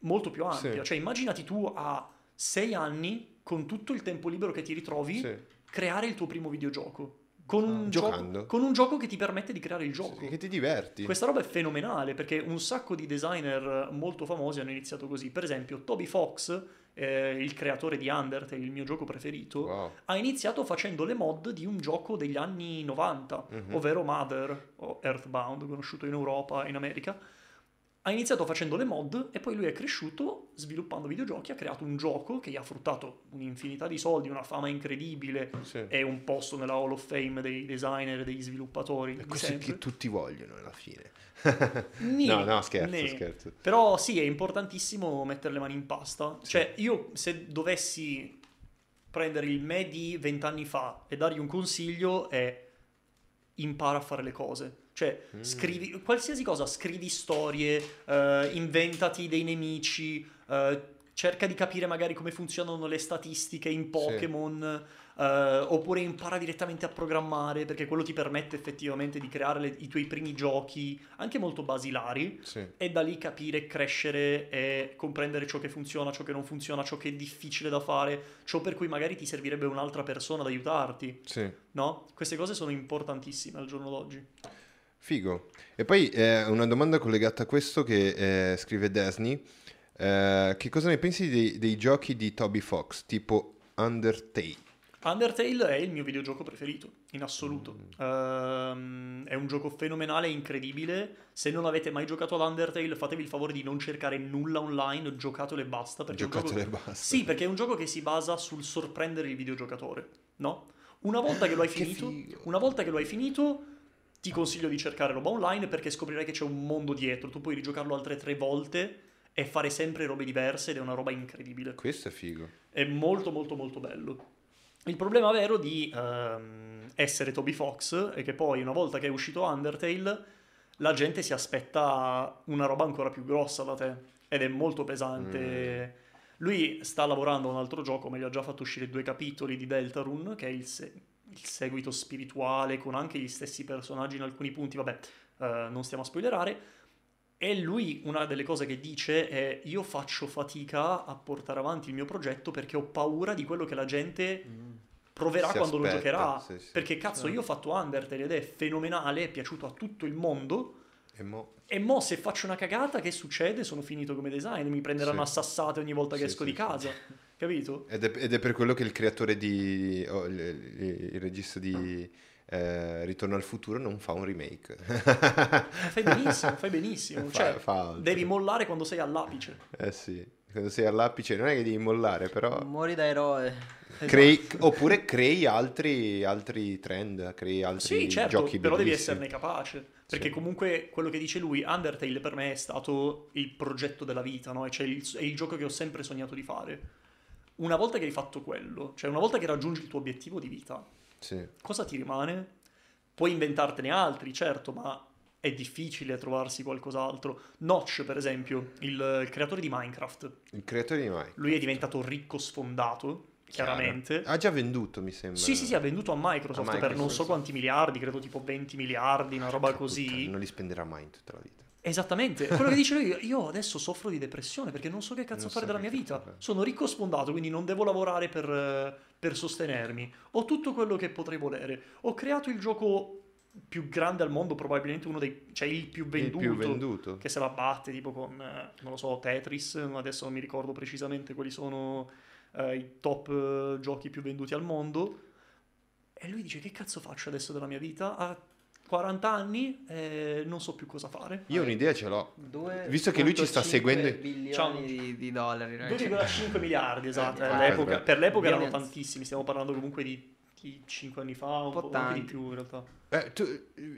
molto più ampia. Sì. Cioè, immaginati tu a sei anni, con tutto il tempo libero che ti ritrovi, Sì. Creare il tuo primo videogioco. Con un, Ah, gioco, con un gioco che ti permette di creare il gioco. Sì, Che ti diverti. Questa roba è fenomenale perché un sacco di designer molto famosi hanno iniziato così. Per esempio, Toby Fox, eh, il creatore di Undertale, il mio gioco preferito, Wow. ha iniziato facendo le mod di un gioco degli anni 90, Mhm. ovvero Mother o Earthbound, conosciuto in Europa e in America. Ha iniziato facendo le mod e poi lui è cresciuto sviluppando videogiochi, ha creato un gioco che gli ha fruttato un'infinità di soldi, una fama incredibile Sì. e un posto nella Hall of Fame dei designer e degli sviluppatori. È sempre. che tutti vogliono alla fine. Nì, no, no, scherzo, nì. scherzo. Però sì, è importantissimo mettere le mani in pasta. Sì. Cioè, io se dovessi prendere il me di vent'anni fa e dargli un consiglio è impara a fare le cose. Cioè, Mm. scrivi qualsiasi cosa, scrivi storie, eh, inventati dei nemici, eh, cerca di capire magari come funzionano le statistiche in Pokémon, eh, oppure impara direttamente a programmare, perché quello ti permette effettivamente di creare le- i tuoi primi giochi, anche molto basilari, Sì. e da lì capire, crescere e comprendere ciò che funziona, ciò che non funziona, ciò che è difficile da fare, ciò per cui magari ti servirebbe un'altra persona ad aiutarti, Sì. no? Queste cose sono importantissime al giorno d'oggi. Figo. E poi eh, una domanda collegata a questo che eh, scrive Disney. Eh, che cosa ne pensi dei, dei giochi di Toby Fox, tipo Undertale? Undertale è il mio videogioco preferito, in assoluto. Ehm, è un gioco fenomenale, incredibile. Se non avete mai giocato ad Undertale, fatevi il favore di non cercare nulla online, giocatelo e basta. Un Giocatele gioco... e basta. Sì, perché è un gioco che si basa sul sorprendere il videogiocatore, no? Una volta che lo hai finito, una volta che lo hai finito, ti consiglio di cercare roba online perché scoprirai che c'è un mondo dietro. Tu puoi rigiocarlo altre tre volte e fare sempre robe diverse ed è una roba incredibile. Questo è figo. È molto molto molto bello. Il problema vero di ehm, essere Toby Fox è che poi una volta che è uscito Undertale la gente si aspetta una roba ancora più grossa da te ed è molto pesante. Lui sta lavorando a un altro gioco, ma gli ha già fatto uscire due capitoli di Deltarune, che è il, se- il seguito spirituale con anche gli stessi personaggi in alcuni punti, vabbè, eh, non stiamo a spoilerare. E lui una delle cose che dice è io faccio fatica a portare avanti il mio progetto perché ho paura di quello che la gente proverà Si quando lo aspetta, giocherà. sì, sì. Perché cazzo, io ho fatto Undertale ed è fenomenale, è piaciuto a tutto il mondo. E mo... E mo se faccio una cagata, che succede? Sono finito come design, mi prenderanno a Sì. sassate ogni volta che esco di casa. Capito? Ed è, ed è per quello che il creatore di... oh, il, il- il regista di eh, Ritorno al futuro non fa un remake. Fai benissimo, fai benissimo. Fa- Cioè, fa altro. devi mollare quando sei all'apice. Eh sì, quando sei all'apice non è che devi mollare, però... Muori da eroe. Crei, oppure crei altri, altri trend, crei altri Sì, certo, giochi però devi bellissimi. esserne capace. Perché Sì. comunque quello che dice lui, Undertale per me è stato il progetto della vita, no? E cioè il- è il gioco che ho sempre sognato di fare. Una volta che hai fatto quello, cioè una volta che raggiungi il tuo obiettivo di vita, Sì. cosa ti rimane? Puoi inventartene altri, certo, ma è difficile trovarsi qualcos'altro. Notch, per esempio, il, il creatore di Minecraft, Il creatore di Mike. lui è diventato ricco sfondato, chiaramente. Ha già venduto, mi sembra. Sì, sì, sì, ha venduto a Microsoft, A per non Microsoft, so quanti miliardi, credo tipo 20 miliardi, una roba Che così. puttana, non li spenderà mai in tutta la vita. Esattamente, quello che dice lui, io adesso soffro di depressione perché non so che cazzo Non fare so della mia vita. fare. Sono ricco sfondato, quindi non devo lavorare per, per sostenermi. Ho tutto quello che potrei volere. Ho creato il gioco più grande al mondo, probabilmente uno dei... cioè il più venduto. Il più venduto. Che se la batte tipo con, eh, non lo so, Tetris, adesso non mi ricordo precisamente quali sono eh, i top eh, giochi più venduti al mondo. E lui dice, che cazzo faccio adesso della mia vita? Ha 40 anni e non so più cosa fare. Io un'idea ce l'ho. Due Visto che lui ci sta 2,5 seguendo- Ciao. di, di dollari, ragazzi. 2,5 miliardi, esatto. Eh, eh, per l'epoca erano tantissimi, stiamo parlando comunque di, 5 anni fa, un po' po' anche di tanti. più in realtà. Eh, tu-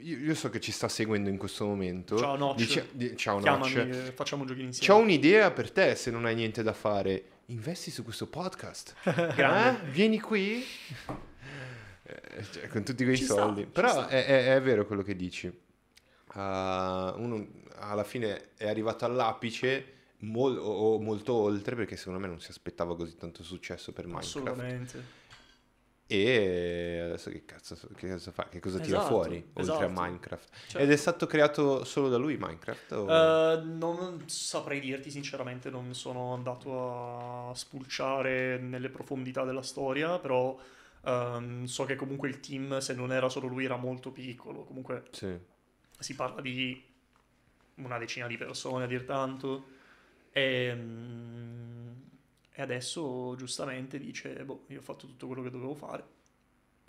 io, io so che ci sta seguendo in questo momento. Ciao, Notch. Dice- di- ciao Chiamami, Notch. eh, facciamo un giochino C'ho insieme. un'idea per te se non hai niente da fare. Investi su questo podcast. Grande. Eh? Vieni qui. Eh, cioè, con tutti quei Ci sta, soldi. ci Però sta. è, è- è vero quello che dici. Ah, uno alla fine è arrivato all'apice mol- o molto oltre perché secondo me non si aspettava così tanto successo per Minecraft. Assolutamente. E adesso che cazzo, che cazzo fa? Che cosa tira Esatto, fuori oltre esatto. a Minecraft? Cioè- Ed è stato creato solo da lui Minecraft? o- Eh, non saprei dirti sinceramente, non sono andato a spulciare nelle profondità della storia, però ehm, so che comunque il team, se non era solo lui, era molto piccolo. Comunque Sì. si parla di una decina di persone a dir tanto. E, mm, e adesso giustamente dice, boh, io ho fatto tutto quello che dovevo fare.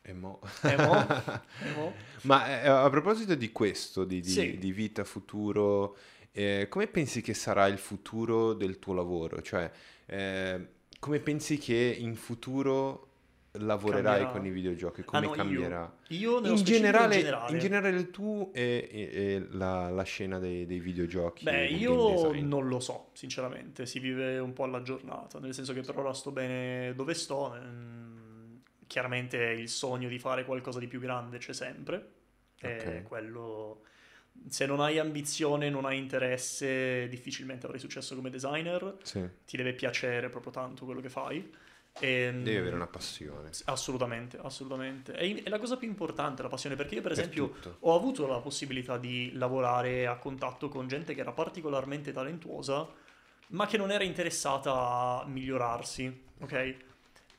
E mo? E mo? E mo? Ma eh, a proposito di questo, di, di- Sì. di vita, futuro, eh, come pensi che sarà il futuro del tuo lavoro? Cioè, eh, come pensi che in futuro lavorerai Cambierà. con i videogiochi? Come Ah, no, io. cambierà? Io nello In generale, in generale. in generale tu e, e- e la, la scena dei, dei videogiochi. Beh, io non lo so, sinceramente, si vive un po' alla giornata, nel senso che per ora sto bene dove sto. ehm, chiaramente il sogno di fare qualcosa di più grande c'è sempre, e Ok. quello se non hai ambizione, non hai interesse, difficilmente avrai successo come designer. Sì. Ti deve piacere proprio tanto quello che fai. E, Devi avere una passione. Assolutamente, assolutamente. È, è la cosa più importante, la passione, perché io per Per esempio tutto. ho avuto la possibilità di lavorare a contatto con gente che era particolarmente talentuosa, ma che non era interessata a migliorarsi, ok?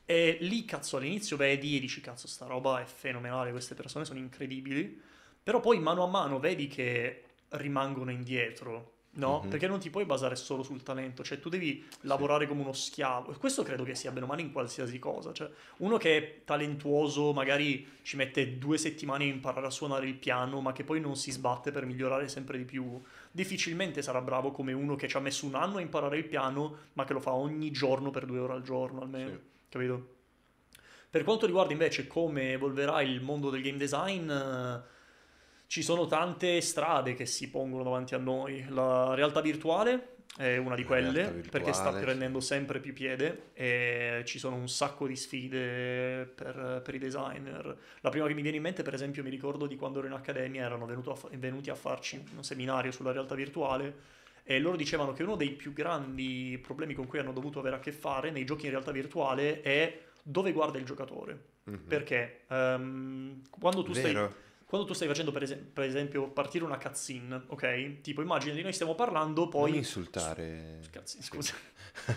E lì, cazzo, all'inizio vedi e dici, cazzo, sta roba è fenomenale, queste persone sono incredibili, però poi mano a mano vedi che rimangono indietro, no? Mhm. Perché non ti puoi basare solo sul talento, cioè tu devi lavorare come uno schiavo. E Questo credo che sia bene o male in qualsiasi cosa, cioè uno che è talentuoso magari ci mette due settimane a imparare a suonare il piano, ma che poi non si sbatte per migliorare sempre di più, difficilmente sarà bravo come uno che ci ha messo un anno a imparare il piano, ma che lo fa ogni giorno per due ore al giorno almeno, Sì. capito? Per quanto riguarda invece come evolverà il mondo del game design, ci sono tante strade che si pongono davanti a noi. La realtà virtuale è una di quelle, virtuale, perché sta prendendo sempre più piede e ci sono un sacco di sfide per, per i designer. La prima che mi viene in mente, per esempio, mi ricordo di quando ero in accademia, erano a venuti a farci un seminario sulla realtà virtuale e loro dicevano che uno dei più grandi problemi con cui hanno dovuto avere a che fare nei giochi in realtà virtuale è dove guarda il giocatore. Mhm. Perché ehm, quando, tu stai, Vero? Quando tu stai facendo per, esem- per esempio partire una cutscene, ok? Tipo immagina di noi stiamo parlando, Non poi... insultare. Cutscene, scusa.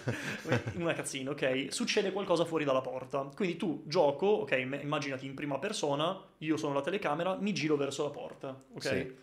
una cutscene, ok? Succede qualcosa fuori dalla porta. Quindi tu gioco, ok? Immaginati in prima persona, io sono la telecamera, mi giro verso la porta, ok? Sì.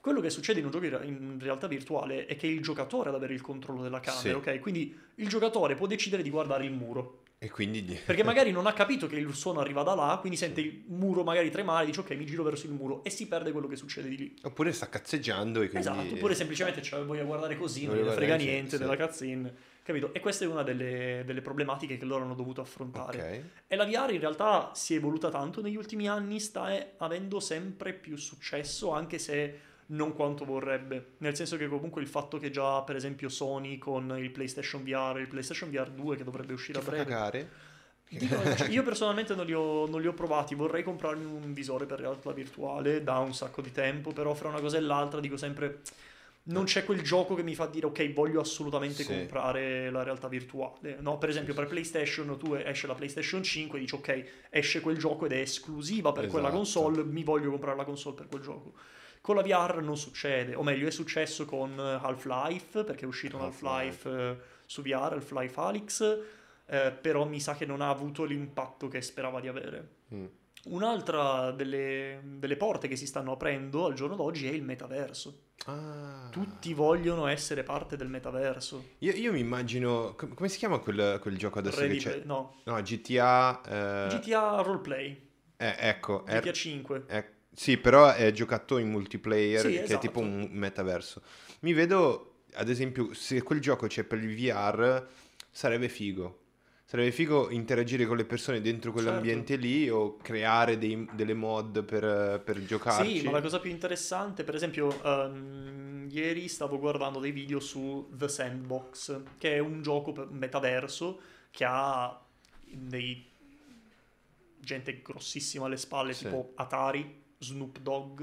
Quello che succede in un gioco in re- in realtà virtuale è che il giocatore ad avere il controllo della camera, Sì. ok? Quindi il giocatore può decidere di guardare il muro. E quindi... di- Perché magari non ha capito che il suono arriva da là, quindi sente il muro magari tremare, dice ok, mi giro verso il muro e si perde quello che succede di lì. Oppure sta cazzeggiando e quindi... Esatto, oppure semplicemente cioè, voglio guardare così, non Voglio gliene frega niente sì. della cutscene, capito? E questa è una delle, delle problematiche che loro hanno dovuto affrontare. Ok. E la VR in realtà si è evoluta tanto negli ultimi anni, sta eh, avendo sempre più successo, anche se non quanto vorrebbe. Nel senso che comunque il fatto che già, per esempio, Sony con il PlayStation VR, il PlayStation VR 2 che dovrebbe uscire Ti a breve, cagare? Dicono- cioè, io personalmente non li, ho, non li ho provati, vorrei comprarmi un visore per realtà virtuale da un sacco di tempo, però fra una cosa e l'altra dico sempre non c'è quel gioco che mi fa dire ok voglio assolutamente Sì. comprare la realtà virtuale. No, per esempio per PlayStation tu esce la PlayStation 5 e dici ok esce quel gioco ed è esclusiva per quella Esatto. console, mi voglio comprare la console per quel gioco. Con la VR non succede, o meglio è successo con Half-Life perché è uscito un Half-Life. Half-Life eh, su VR, Half-Life Alyx, eh, però mi sa che non ha avuto l'impatto che sperava di avere. Mm. Un'altra delle, delle porte che si stanno aprendo al giorno d'oggi è il metaverso. Ah. Tutti vogliono essere parte del metaverso. Io, io mi immagino... com- come si chiama quel, quel gioco adesso Ready che c'è? No, No, GTA... eh, GTA Roleplay, eh, ecco, GTA 5. è- sì, però è giocato in multiplayer, Sì, che è esatto. tipo un metaverso. Mi vedo, ad esempio, se quel gioco c'è per il VR, sarebbe figo. Sarebbe figo interagire con le persone dentro quell'ambiente lì o creare dei- delle mod per, per giocarci. Sì, ma la cosa più interessante, per esempio, ehm, ieri stavo guardando dei video su The Sandbox, che è un gioco metaverso che ha dei gente grossissima alle spalle, Sì. tipo Atari, Snoop Dogg,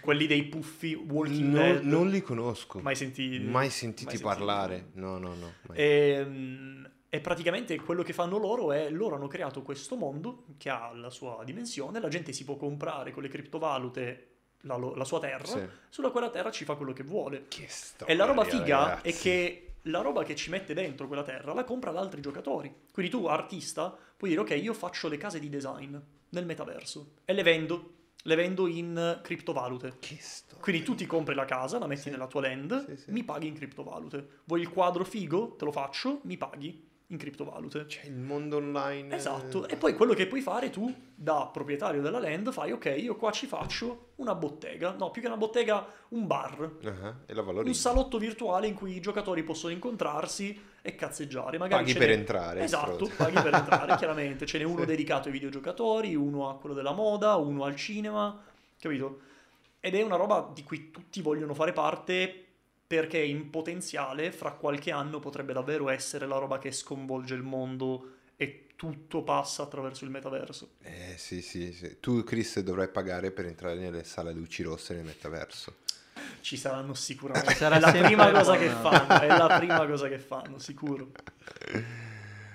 quelli dei puffi Walking No- Dead. non li conosco. mai sentiti, Mai sentiti mai sentiti. parlare. No, no, no. mai. Ehm, E, praticamente quello che fanno loro è loro hanno creato questo mondo che ha la sua dimensione, la gente si può comprare con le criptovalute la, la sua terra, Sì. sulla quella terra ci fa quello che vuole. Che storia, E la roba figa ragazzi. è che la roba che ci mette dentro quella terra la compra da altri giocatori. Quindi tu, artista, puoi dire ok, io faccio le case di design nel metaverso e le vendo. Le vendo in criptovalute. Quindi tu ti compri la casa, la metti Sì. nella tua land, Sì, sì. mi paghi in criptovalute. Vuoi il quadro figo? Te lo faccio, mi paghi in criptovalute. C'è il mondo online. Esatto, e poi quello che puoi fare tu, da proprietario della land, fai ok, io qua ci faccio una bottega, no, più che una bottega, un bar, la un salotto virtuale in cui i giocatori possono incontrarsi e cazzeggiare. Magari Paghi per n'è- entrare. Esatto, paghi per entrare, chiaramente. Ce n'è uno Sì. dedicato ai videogiocatori, uno a quello della moda, uno al cinema, capito? Ed è una roba di cui tutti vogliono fare parte perché in potenziale fra qualche anno potrebbe davvero essere la roba che sconvolge il mondo e tutto passa attraverso il metaverso. Eh sì, sì, sì. Tu, Chris, dovrai pagare per entrare nelle sale luci rosse nel metaverso. Ci saranno sicuramente. Sarà è la prima cosa che fanno, è la prima cosa che fanno, sicuro.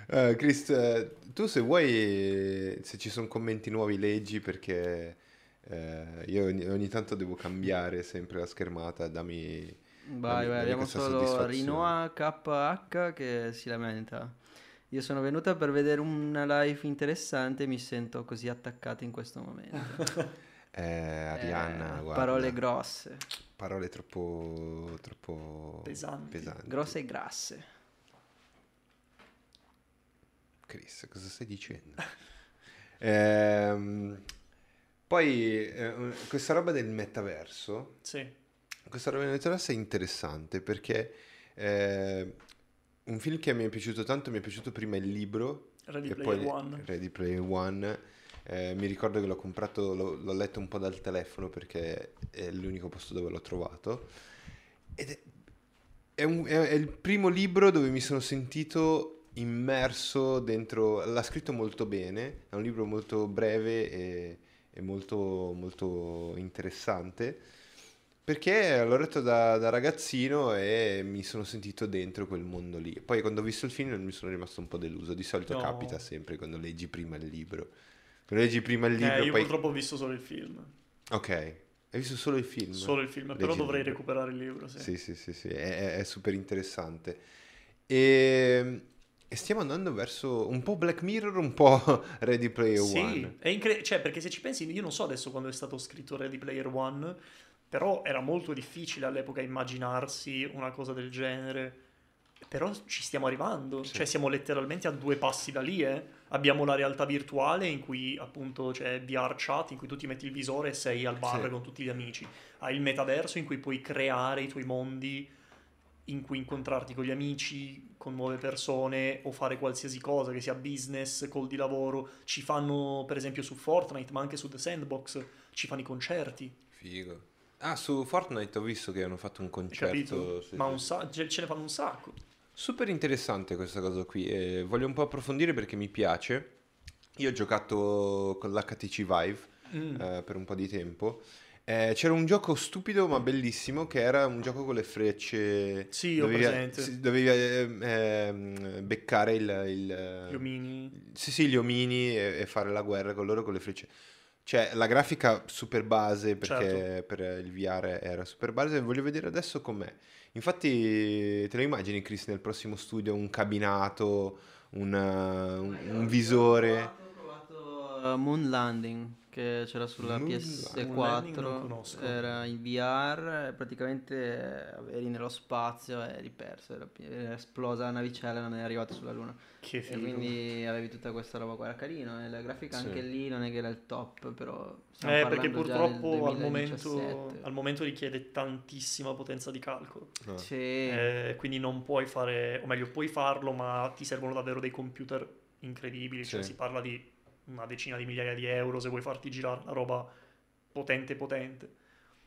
Eh, Chris, eh, tu se vuoi, se ci sono commenti nuovi, leggi perché eh, io ogni, ogni tanto devo cambiare sempre la schermata, dammi... Vai, vai, abbiamo solo. Rinoa KH che si lamenta. Io sono venuta per vedere una live interessante e mi sento così attaccata in questo momento. Eh, Arianna, Eh, guarda, parole grosse, parole troppo, troppo Pesanti. pesanti. grosse e grasse. Chris, cosa stai dicendo? Ehm, poi eh, questa roba del metaverso, Sì, questa roba del metaverso è interessante perché eh, un film che mi è piaciuto tanto, mi è piaciuto prima il libro Ready e Player poi One. Ready Player One. Eh, mi ricordo che l'ho comprato, l'ho, l'ho letto un po' dal telefono perché è l'unico posto dove l'ho trovato. Ed è, è un- è- è il primo libro dove mi sono sentito immerso dentro. L'ha scritto molto bene, è un libro molto breve e, e molto, molto interessante. Perché l'ho letto da, da ragazzino e mi sono sentito dentro quel mondo lì. Poi quando ho visto il film mi sono rimasto un po' deluso. Di solito No. capita sempre quando leggi prima il libro. Quando leggi prima il Eh, libro, io poi... purtroppo ho visto solo il film. Ok, hai visto solo il film? Solo il film, Leggi però il dovrei libro. recuperare il libro, sì. Sì, sì, sì, sì, è, è- è super interessante. E, e stiamo andando verso un po' Black Mirror, un po' Ready Player Sì, One. è incre- cioè, perché se ci pensi, io non so adesso quando è stato scritto Ready Player One, però era molto difficile all'epoca immaginarsi una cosa del genere. Però ci stiamo arrivando, Sì. cioè siamo letteralmente a due passi da lì, eh. Abbiamo la realtà virtuale in cui appunto c'è VR chat, in cui tu ti metti il visore e sei al bar Sì. con tutti gli amici. Hai il metaverso in cui puoi creare i tuoi mondi, in cui incontrarti con gli amici, con nuove persone o fare qualsiasi cosa, che sia business, call di lavoro. Ci fanno per esempio su Fortnite, ma anche su The Sandbox, ci fanno i concerti. Figo. Ah, su Fortnite ho visto che hanno fatto un concerto. sì, Ma un sa- ce ne fanno un sacco. Super interessante questa cosa qui. e voglio un po' approfondire perché mi piace. Io ho giocato con l'HTC Vive Mm. eh, per un po' di tempo. Eh, c'era un gioco stupido ma bellissimo che era un gioco con le frecce. Sì, ho dovevi, presente. sì, dovevi ehm, ehm, beccare il, il- Gli omini. Sì, sì, gli omini e, e fare la guerra con loro con le frecce. Cioè, la grafica super base perché Certo. per il VR era super base. Voglio vedere adesso com'è. Infatti, te lo immagini, Chris, nel prossimo studio un cabinato, un, un- un visore. Ho provato uh, Moon Landing che c'era sulla Moon Landing non PS4, conosco. era in VR, e praticamente eh, eri nello spazio e eri perso, era, era esplosa la navicella e non è arrivato sulla luna. Che E figo. quindi avevi tutta questa roba qua, era carino, e la grafica Sì. anche lì non è che era il top, però Eh, perché purtroppo al momento, 2017. al momento richiede tantissima potenza di calcolo. No. Sì, Eh, quindi non puoi fare, o meglio, puoi farlo, ma ti servono davvero dei computer incredibili. Cioè, Sì. si parla di una decina di migliaia di euro se vuoi farti girare una roba potente, potente.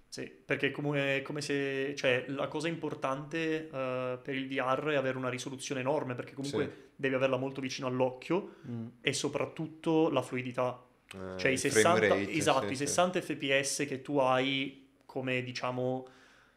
Sì, perché come, come se, cioè, la cosa importante eh, per il VR è avere una risoluzione enorme, perché comunque Sì. devi averla molto vicino all'occhio Mm. e soprattutto la fluidità. Eh, Cioè i il frame 60, rate, esatto, sì, i sì. 60 fps che tu hai come diciamo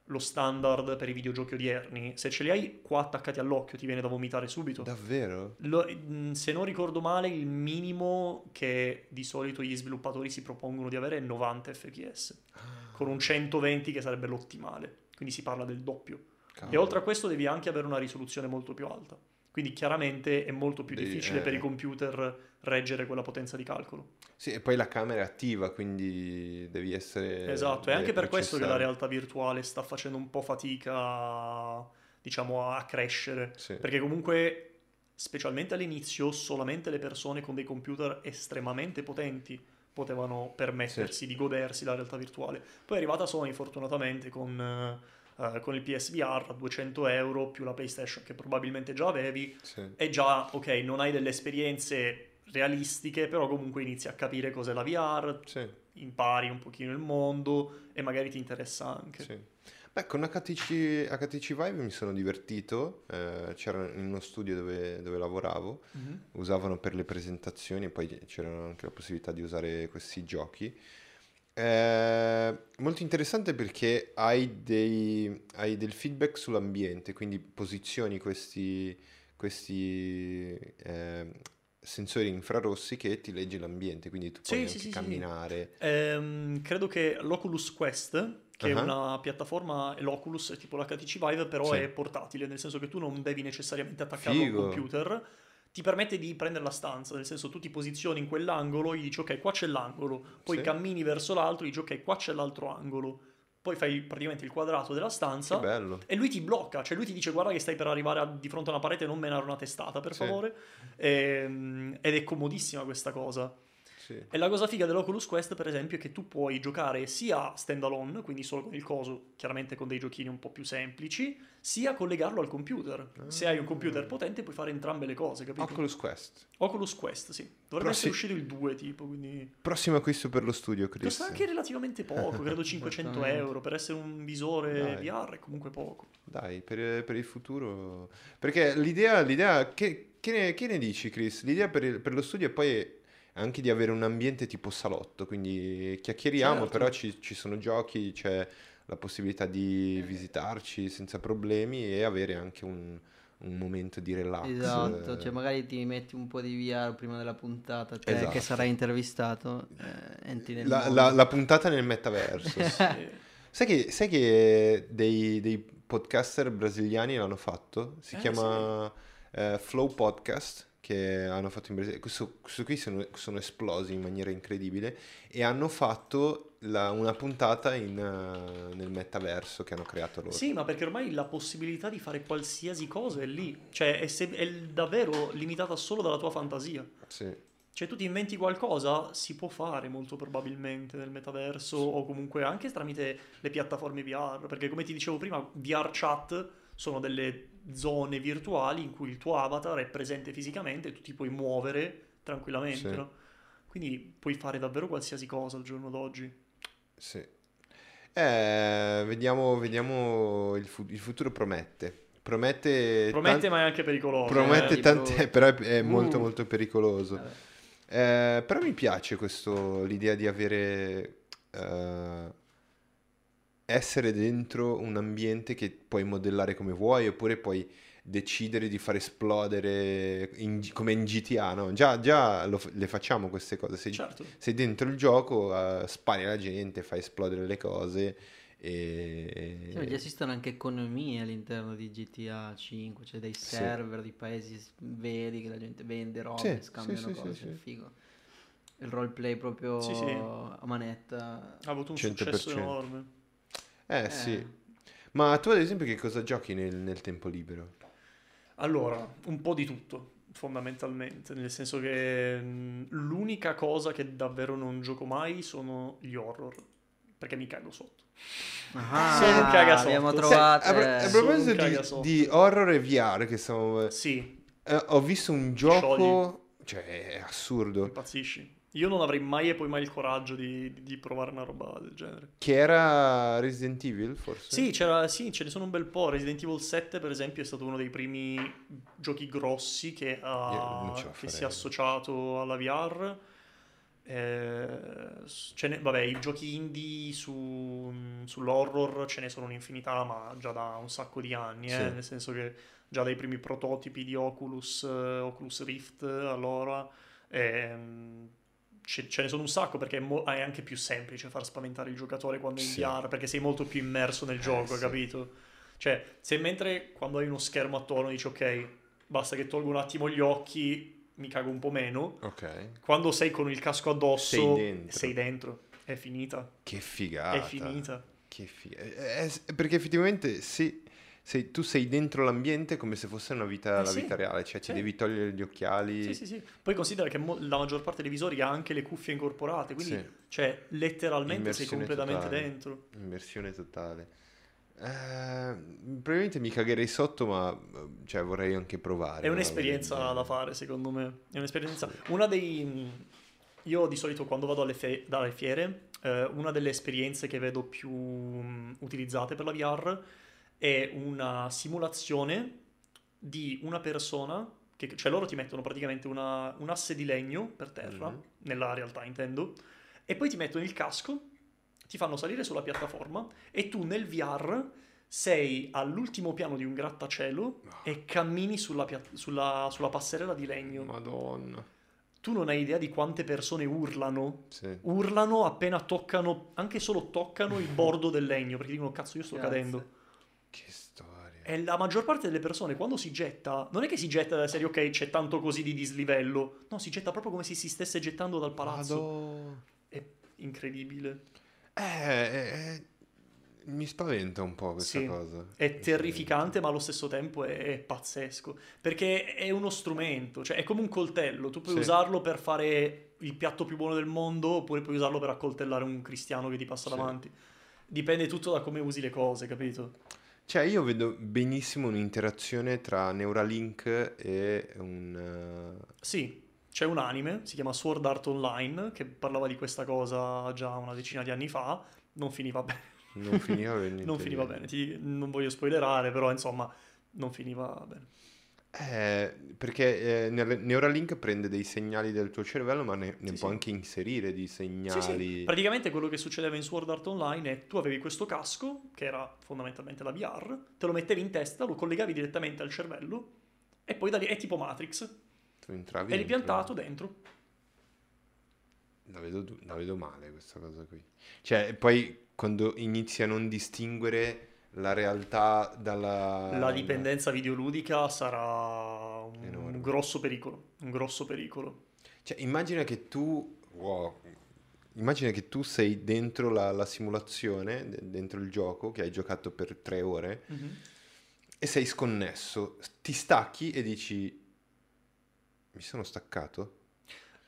lo standard per i videogiochi odierni, se ce li hai qua attaccati all'occhio ti viene da vomitare subito. Davvero? Lo- mh, se non ricordo male, il minimo che di solito gli sviluppatori si propongono di avere è 90 fps, con un 120 che sarebbe l'ottimale, quindi si parla del doppio. E Cavolo. oltre a questo devi anche avere una risoluzione molto più alta. Quindi chiaramente è molto più difficile eh. per i computer reggere quella potenza di calcolo. Sì, e poi la camera è attiva, quindi devi essere... Esatto, è anche per questo che la realtà virtuale sta facendo un po' fatica, diciamo, a crescere. Sì. Perché comunque, specialmente all'inizio, solamente le persone con dei computer estremamente potenti potevano permettersi di godersi la realtà virtuale. Poi è arrivata Sony, fortunatamente, con, eh, con il PSVR a 200 euro più la PlayStation che probabilmente già avevi. Sì. E già, ok, non hai delle esperienze realistiche, però comunque inizi a capire cos'è la VR, Sì, impari un pochino il mondo e magari ti interessa anche. sì. Beh, con HTC, HTC Vive mi sono divertito, eh, c'era in uno studio dove, dove lavoravo, Mhm. usavano per le presentazioni e poi c'era anche la possibilità di usare questi giochi. Eh, molto interessante perché hai, dei, hai del feedback sull'ambiente, quindi posizioni questi, questi eh, sensori infrarossi che ti legge l'ambiente, quindi tu puoi sì, anche sì, sì, sì. camminare. Ehm, credo che l'Oculus Quest, che Ah. è una piattaforma, l'Oculus è tipo l'HTC Vive, però è portatile, nel senso che tu non devi necessariamente attaccarlo al computer. Ti permette di prendere la stanza, nel senso tu ti posizioni in quell'angolo, gli dici ok, qua c'è l'angolo, poi cammini verso l'altro, gli dici ok, qua c'è l'altro angolo, poi fai praticamente il quadrato della stanza e lui ti blocca, cioè lui ti dice guarda che stai per arrivare a- di fronte a una parete, non menare una testata per Sì. favore, Ehm, ed è comodissima questa cosa. Sì. E la cosa figa dell'Oculus Quest, per esempio, è che tu puoi giocare sia standalone, quindi solo con il coso, chiaramente con dei giochini un po' più semplici, sia collegarlo al computer. Se hai un computer potente puoi fare entrambe le cose, capito? Oculus Quest. Oculus Quest, sì. Dovrebbe Però essere uscito il 2, tipo, quindi... Prossimo acquisto per lo studio, Chris. Costa anche relativamente poco, credo 500 Esattamente. euro. Per essere un visore Dai. VR è comunque poco. Dai, per, per il futuro... Perché l'idea, l'idea che, che ne, che ne dici, Chris? L'idea per, il- per lo studio è poi anche di avere un ambiente tipo salotto, quindi chiacchieriamo, Certo. però ci, ci sono giochi, c'è la possibilità di visitarci senza problemi e avere anche un, un momento di relax. Esatto, eh, cioè magari ti metti un po' di VR prima della puntata, te Esatto. che sarai intervistato, eh, entri nel la, la- la puntata nel metaverso. sì. Sì. sai, che, sai che dei, dei podcaster brasiliani l'hanno fatto? Si Eh, chiama eh, Flow Podcast, che hanno fatto in Brasile. Questo, questo qui sono, sono esplosi in maniera incredibile e hanno fatto la- una puntata in, eh, nel metaverso che hanno creato loro. Sì, ma perché ormai la possibilità di fare qualsiasi cosa è lì. Cioè, è, se- è davvero limitata solo dalla tua fantasia. Sì. Cioè, tu ti inventi qualcosa, si può fare molto probabilmente nel metaverso o comunque anche tramite le piattaforme VR. Perché, come ti dicevo prima, VR chat sono delle zone virtuali in cui il tuo avatar è presente fisicamente e tu ti puoi muovere tranquillamente, Sì. no? Quindi puoi fare davvero qualsiasi cosa al giorno d'oggi. Sì. Eh, vediamo, vediamo il, fu- il futuro promette. Promette, Promette, tan- ma è anche pericoloso. promette eh, tante, tipo- però è, è Uh. molto molto pericoloso. Vabbè. Eh, però mi piace questo, l'idea di avere, eh, essere dentro un ambiente che puoi modellare come vuoi, oppure puoi decidere di far esplodere in- come in GTA, no? Già, già lo le facciamo queste cose. Sei, Certo. sei dentro il gioco, eh, spari la gente, fai esplodere le cose e... Sì, esistono anche economie all'interno di GTA 5, c'è dei Sì. server di paesi veri che la gente vende robe, Sì, scambiano sì, sì, cose, sì, è sì. figo. Il roleplay proprio Sì, sì. a manetta. Ha avuto un 100%. successo enorme. Eh, Eh. sì. Ma tu ad esempio che cosa giochi nel, nel tempo libero? Allora, un po' di tutto, fondamentalmente, nel senso che mh, l'unica cosa che davvero non gioco mai sono gli horror, perché mi cago sotto. Ah, Sono un cagasotto. abbiamo Sì, trovato. a, pro- a proposito di, di horror e VR, che stiamo... Sì, eh, ho visto un gioco... Cioè, è assurdo. impazzisci. Io non avrei mai e poi mai il coraggio di, di provare una roba del genere. Che era Resident Evil, forse? Sì, c'era, sì, ce ne sono un bel po'. Resident Evil 7, per esempio, è stato uno dei primi giochi grossi che, ha- che si è associato alla VR. Eh, ne- vabbè, i giochi indie su- sull'horror ce ne sono un'infinità, ma già da un sacco di anni, eh, Sì. nel senso che già dai primi prototipi di Oculus, eh, Oculus Rift, allora, ehm, ce, ce ne sono un sacco perché è, mo- è anche più semplice far spaventare il giocatore quando è in Sì. VR, perché sei molto più immerso nel gioco, sì. capito? Cioè, se mentre quando hai uno schermo attorno dici ok, basta che tolgo un attimo gli occhi, mi cago un po' meno, Ok. quando sei con il casco addosso, Sei dentro. sei dentro. È finita. Che figata. È finita. Che figa- eh, eh, perché effettivamente sì, sei- tu sei dentro l'ambiente come se fosse una vita, Eh la sì, vita reale, cioè ti sì. devi togliere gli occhiali. Sì, sì, sì. Poi considera che mo- la maggior parte dei visori ha anche le cuffie incorporate, quindi, Sì. cioè, letteralmente sei Immersione completamente totale. dentro. Immersione totale. Eh, probabilmente mi cagherei sotto, ma cioè, vorrei anche provare. È un'esperienza del da fare, secondo me. È un'esperienza. Una dei. Io di solito quando vado alle, fe- dalle fiere eh, una delle esperienze che vedo più utilizzate per la VR è una simulazione di una persona, che, cioè loro ti mettono praticamente una- un asse di legno per terra, Mhm. nella realtà intendo, e poi ti mettono il casco, ti fanno salire sulla piattaforma e tu nel VR sei all'ultimo piano di un grattacielo e cammini sulla, pia- sulla- sulla passerella di legno. Madonna. Tu non hai idea di quante persone urlano. Sì. Urlano appena toccano, anche solo toccano il bordo del legno, perché dicono cazzo io sto Grazie. cadendo. Che storia. E la maggior parte delle persone quando si getta, non è che si getta dalla serie ok c'è tanto così di dislivello, no, si getta proprio come se si stesse gettando dal palazzo. Madò. È incredibile. Eh, eh, eh, mi spaventa un po' questa Sì, cosa. È Mi terrificante, ma allo stesso tempo è, è pazzesco. Perché è uno strumento, cioè è come un coltello. Tu puoi Sì. usarlo per fare il piatto più buono del mondo, oppure puoi usarlo per accoltellare un cristiano che ti passa Sì. davanti. Dipende tutto da come usi le cose, capito? Cioè, io vedo benissimo un'interazione tra Neuralink e un... eh, Sì, c'è un anime, si chiama Sword Art Online, che parlava di questa cosa già una decina di anni fa. Non finiva bene. non finiva bene. non finiva bene. Ti- non voglio spoilerare, però insomma, non finiva bene. Eh, perché eh, Neuralink prende dei segnali del tuo cervello, ma ne, ne Sì, può sì. anche inserire di Sì, segnali. sì. Praticamente quello che succedeva in Sword Art Online è tu avevi questo casco, che era fondamentalmente la VR, te lo mettevi in testa, lo collegavi direttamente al cervello, e poi da lì è tipo Matrix, Tu entravi e l'hai dentro- piantato dentro. La vedo, la vedo male questa cosa qui. Cioè, poi quando inizi a non distinguere la realtà dalla... La dipendenza videoludica sarà un, un grosso pericolo, un grosso pericolo. Cioè, immagina che tu... wow, immagina che tu sei dentro la, la simulazione, de- dentro il gioco, che hai giocato per tre ore, e sei sconnesso. Ti stacchi e dici... Mi sono staccato?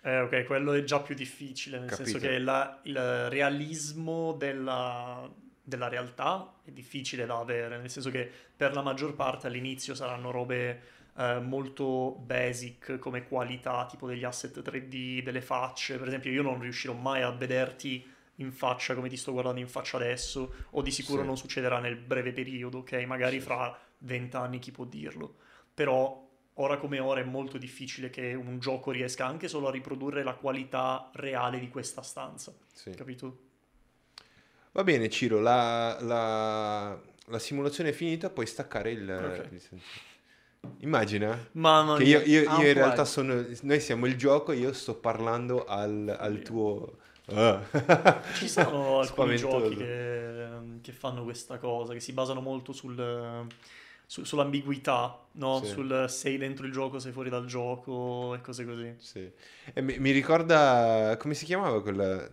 Eh, ok, quello è già più difficile, nel Capito. senso che la- il realismo della, della realtà è difficile da avere, nel senso che per la maggior parte all'inizio saranno robe eh, molto basic come qualità, tipo degli asset 3D, delle facce. Per esempio, io non riuscirò mai a vederti in faccia come ti sto guardando in faccia adesso, o di sicuro Sì. non succederà nel breve periodo, ok? Magari Sì. fra vent'anni chi può dirlo. Però ora come ora è molto difficile che un gioco riesca anche solo a riprodurre la qualità reale di questa stanza, Sì. capito? Va bene, Ciro, la, la- la simulazione è finita, puoi staccare il... Ok. il. Immagina Mamma che io, io- io in realtà sono... Noi siamo il gioco io sto parlando al, al tuo... Ah. Ci sono alcuni giochi che, che fanno questa cosa, che si basano molto sul, su- sull'ambiguità, no? Sì. Sul sei dentro il gioco, sei fuori dal gioco e cose così. Sì. E mi, mi ricorda... Come si chiamava quella...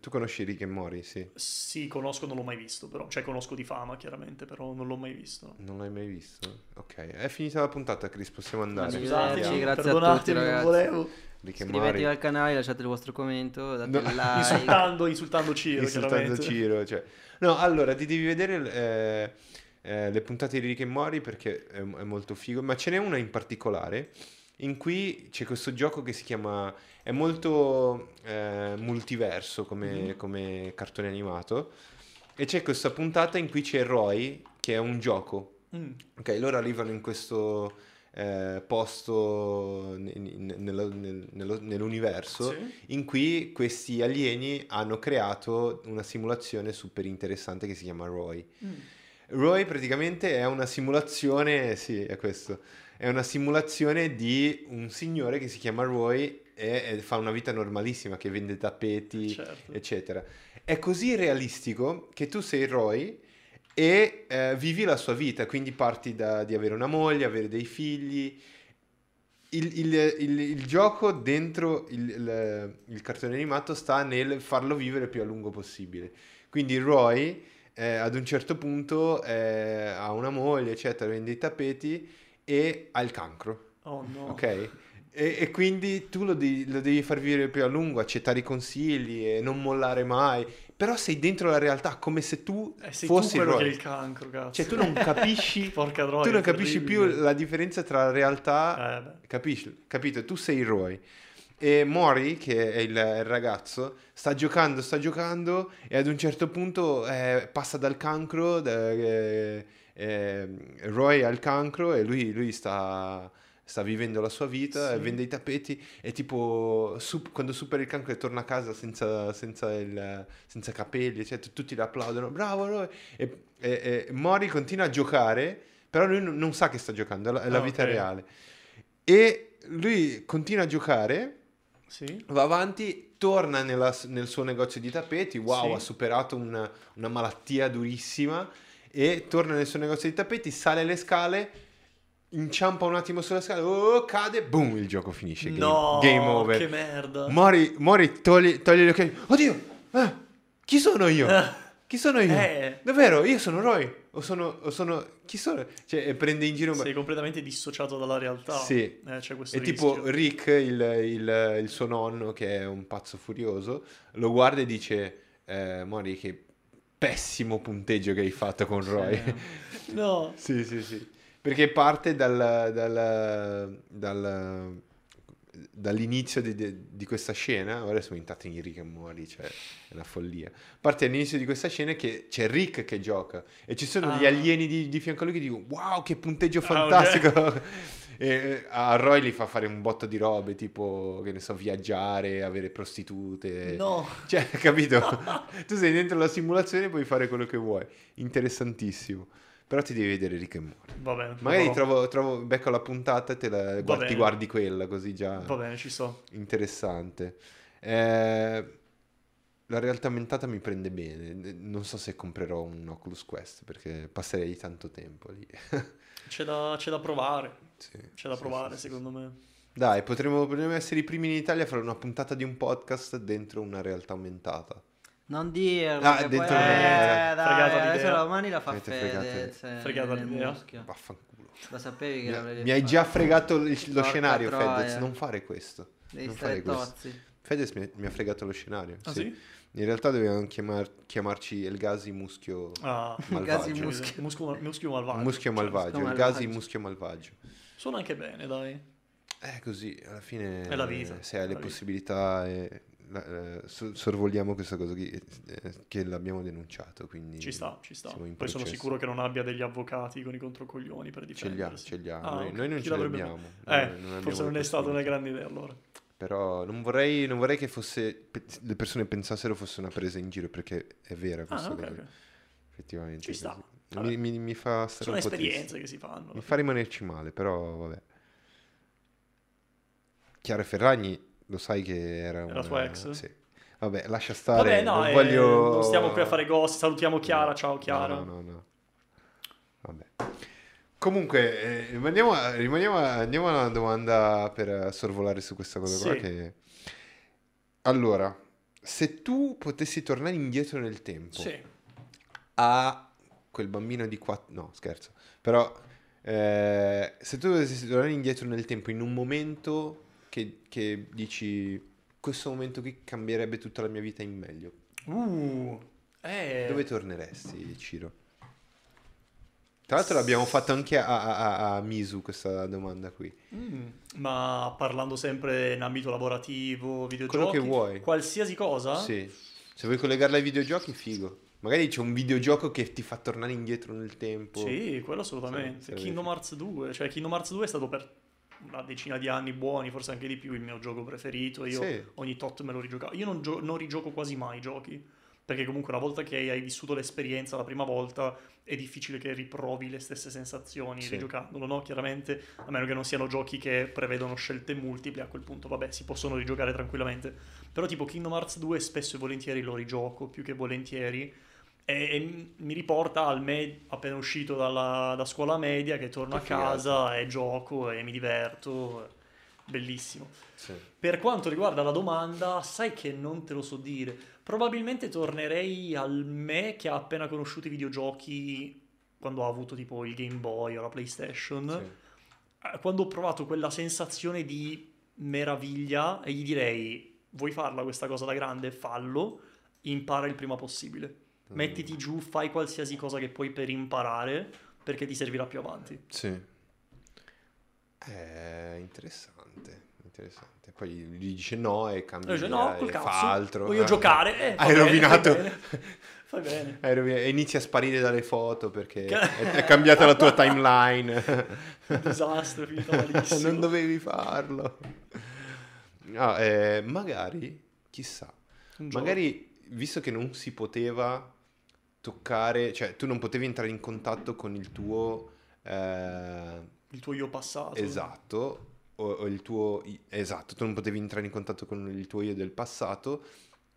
Tu conosci Rick e Mori, sì. Sì, conosco, non l'ho mai visto, però. Cioè, conosco di fama, chiaramente, però non l'ho mai visto. Non l'hai mai visto? Ok, è finita la puntata, Chris, possiamo andare. Scusatemi, grazie a perdonatemi, tutti, non ragazzi. volevo. Rick e Iscrivetevi Mori. al canale, lasciate il vostro commento, date No, il like. Insultando, insultando Ciro, insultando. Ciro. Cioè. No, allora ti devi vedere eh, eh, le puntate di Rick e Mori perché è, è molto figo, ma ce n'è una in particolare in cui c'è questo gioco che si chiama, è molto eh, multiverso come, Mhm. come cartone animato e c'è questa puntata in cui c'è Roy che è un gioco. Mm. Ok, loro arrivano in questo eh, posto ne- ne- nello- nel- nello- nell'universo Sì. in cui questi alieni hanno creato una simulazione super interessante che si chiama Roy. Mm. Roy praticamente è una simulazione, sì, è questo, è una simulazione di un signore che si chiama Roy e, e fa una vita normalissima, che vende tappeti, Certo. eccetera. È così realistico che tu sei Roy e eh, vivi la sua vita, quindi parti da, di avere una moglie, avere dei figli. Il, il- il- il gioco dentro il, cartone animato sta nel farlo vivere più a lungo possibile. Quindi Roy eh, ad un certo punto eh, ha una moglie, eccetera, vende i tappeti e ha il cancro. Oh no. Ok? E, e quindi tu lo, devi- lo devi far vivere più a lungo, accettare i consigli e non mollare mai. Però sei dentro la realtà come se tu Eh, sei fossi tu quello Roy. che è il cancro, cazzo. Cioè tu non capisci, Porca troia, tu non capisci più la differenza tra la realtà Eh. Capisci? Capito? Tu sei Roy. E Mori, che è il, il ragazzo, sta giocando, sta giocando e ad un certo punto eh, passa dal cancro, da- eh, eh, Roy ha il cancro e lui, lui sta, sta vivendo la sua vita, Sì. vende i tappeti e tipo su- quando supera il cancro e torna a casa senza, senza, il- senza capelli, eccetera, tutti le applaudono, bravo Roy! E, e- e Mori continua a giocare, però lui non, sa che sta giocando, è la, è la Ah, vita ok. reale. E lui continua a giocare, Sì. va avanti, torna nella- nel suo negozio di tappeti, wow, Sì. ha superato una, una malattia durissima e torna nel suo negozio di tappeti, sale le scale, inciampa un attimo sulle scale, oh, cade, boom, il gioco finisce, game, No, game over. che merda. Mori, Mori toglie, toglie gli occhiali, oddio, eh, chi sono io? Chi sono io? Eh. Davvero, io sono Roy, o sono, o sono, chi sono? Cioè, e prende in giro... Sei completamente dissociato dalla realtà. Sì. Eh, c'è questo E tipo. Rick, il, il- il suo nonno, che è un pazzo furioso, lo guarda e dice: eh, Mori, che pessimo punteggio che hai fatto con Roy. No. sì, sì, sì. Perché parte dal, dal- dal- dall'inizio di, di- di questa scena. Ora siamo entrati in Rick e Mori, cioè è una follia. Parte all'inizio di questa scena che c'è Rick che gioca e ci sono gli Ah. alieni di, di fianco a lui che dicono: Wow, che punteggio Ah, fantastico! E eh, a Roy gli fa fare un botto di robe, tipo, che ne so, viaggiare, avere prostitute. No. Cioè, capito? tu sei dentro la simulazione e puoi fare quello che vuoi. Interessantissimo. Però ti devi vedere Rick e Morty. Va bene. Magari trovo, trovo, becco la puntata e te la, guardi, bene. guardi quella, così già Va bene, ci sto. interessante. Eh, la realtà aumentata mi prende bene. Non so se comprerò un Oculus Quest perché passerei tanto tempo lì. C'è da, c'è da provare. Sì, C'è da sì, provare, sì, secondo me. Dai, potremmo, potremmo essere i primi in Italia a fare una puntata di un podcast dentro una realtà aumentata. Non dirlo, Ah, dentro poi... Eh, dai, adesso l'idea. domani la fa Avete Fede. fregato- se- fregata nel l'idea. Vaffanculo. Lo sapevi che Mi, l'avrei mi hai fatto. già fregato il- lo Porca scenario, troia. Fedez. Non fare questo. Devi non stare fare questo. tozzi. Fedez mi, mi ha fregato lo scenario. Ah, sì. sì? In realtà dovevamo chiamar- chiamarci il Gasi Muschio Ah, Malvagio. Gasi muschio. Muschio, muschio malvagio. Muschio malvagio. Muschio Il Gasi malvagio. Muschio Malvagio. Suona anche bene, dai. Eh, così, alla fine... È la vita, Se hai è le la vita. possibilità... eh, la- eh, so- sorvoliamo questa cosa qui, eh, che l'abbiamo denunciato, quindi... Ci sta, ci sta. Poi sono processo. sicuro che non abbia degli avvocati con i controcoglioni per Ce li ha, difendersi. ce li ha. Ah, noi, ok. noi non Chi ce li abbiamo. Eh, non abbiamo forse non è stata una grande idea allora. Però non vorrei, non vorrei che fosse, pe- le persone pensassero fosse una presa in giro, perché è vera questa Ah, ok, cosa. ok. Effettivamente. Ci sta. Mi, mi- mi fa stare Sono un po' esperienze che si fanno. Mi fa rimanerci male, però vabbè. Chiara Ferragni, lo sai che era una... la tua ex? Sì. Vabbè, lascia stare. Vabbè, no, non eh, voglio... non stiamo qui a fare ghost. Salutiamo Chiara, ciao No, Chiara. No, no, no. Vabbè. Comunque, eh, rimaniamo, a- rimaniamo andiamo a una domanda per sorvolare su questa cosa qua Sì. che... Allora, se tu potessi tornare indietro nel tempo Sì. a quel bambino di 4... No, scherzo. Però, eh, se tu potessi tornare indietro nel tempo in un momento che, che dici... Questo momento qui cambierebbe tutta la mia vita in meglio. Uh, eh, Dove torneresti, Ciro? Tra l'altro l'abbiamo fatto anche a, a- a- Misu questa domanda qui. mm, ma parlando sempre in ambito lavorativo, videogiochi, Quello che vuoi. qualsiasi cosa? Sì. Se vuoi collegarla ai videogiochi, figo. Magari c'è un videogioco che ti fa tornare indietro nel tempo. Sì, quello assolutamente. Sì, Kingdom. Hearts 2, cioè Kingdom Hearts 2 è stato per una decina di anni buoni, forse anche di più, il mio gioco preferito. Io Sì. ogni tot me lo rigiocavo. Io non, gio- non rigioco quasi mai i giochi, perché comunque una volta che hai vissuto l'esperienza la prima volta è difficile che riprovi le stesse sensazioni Sì. rigiocandolo, no? Chiaramente, a meno che non siano giochi che prevedono scelte multiple, a quel punto vabbè, si possono rigiocare tranquillamente. Però tipo Kingdom Hearts 2 spesso e volentieri lo rigioco, più che volentieri, e, mi riporta al me appena uscito dalla, da scuola media che torno Che a casa e gioco e mi diverto. Bellissimo. Sì. Per quanto riguarda la domanda, sai che non te lo so dire. Probabilmente tornerei al me che ha appena conosciuto i videogiochi quando ha avuto tipo il Game Boy o la PlayStation. Sì. Eh, Quando ho provato quella sensazione di meraviglia e gli direi vuoi farla questa cosa da grande? Fallo, impara il prima possibile. Mm. Mettiti giù, fai qualsiasi cosa che puoi per imparare perché ti servirà più avanti. Sì. È interessante. interessante. Poi gli dice no e cambia dice, no, col cazzo, fa altro. voglio Ah. giocare. Eh, Hai bene, rovinato. Fai bene. Fai bene. Hai rovinato- E inizia a sparire dalle foto perché è, è cambiata la tua timeline. Disastro, finita malissimo. non dovevi farlo. No, eh, magari, chissà, magari visto che non si poteva toccare, cioè tu non potevi entrare in contatto con il tuo eh, Il tuo io passato. esatto o, o il tuo esatto, tu non potevi entrare in contatto con il tuo io del passato.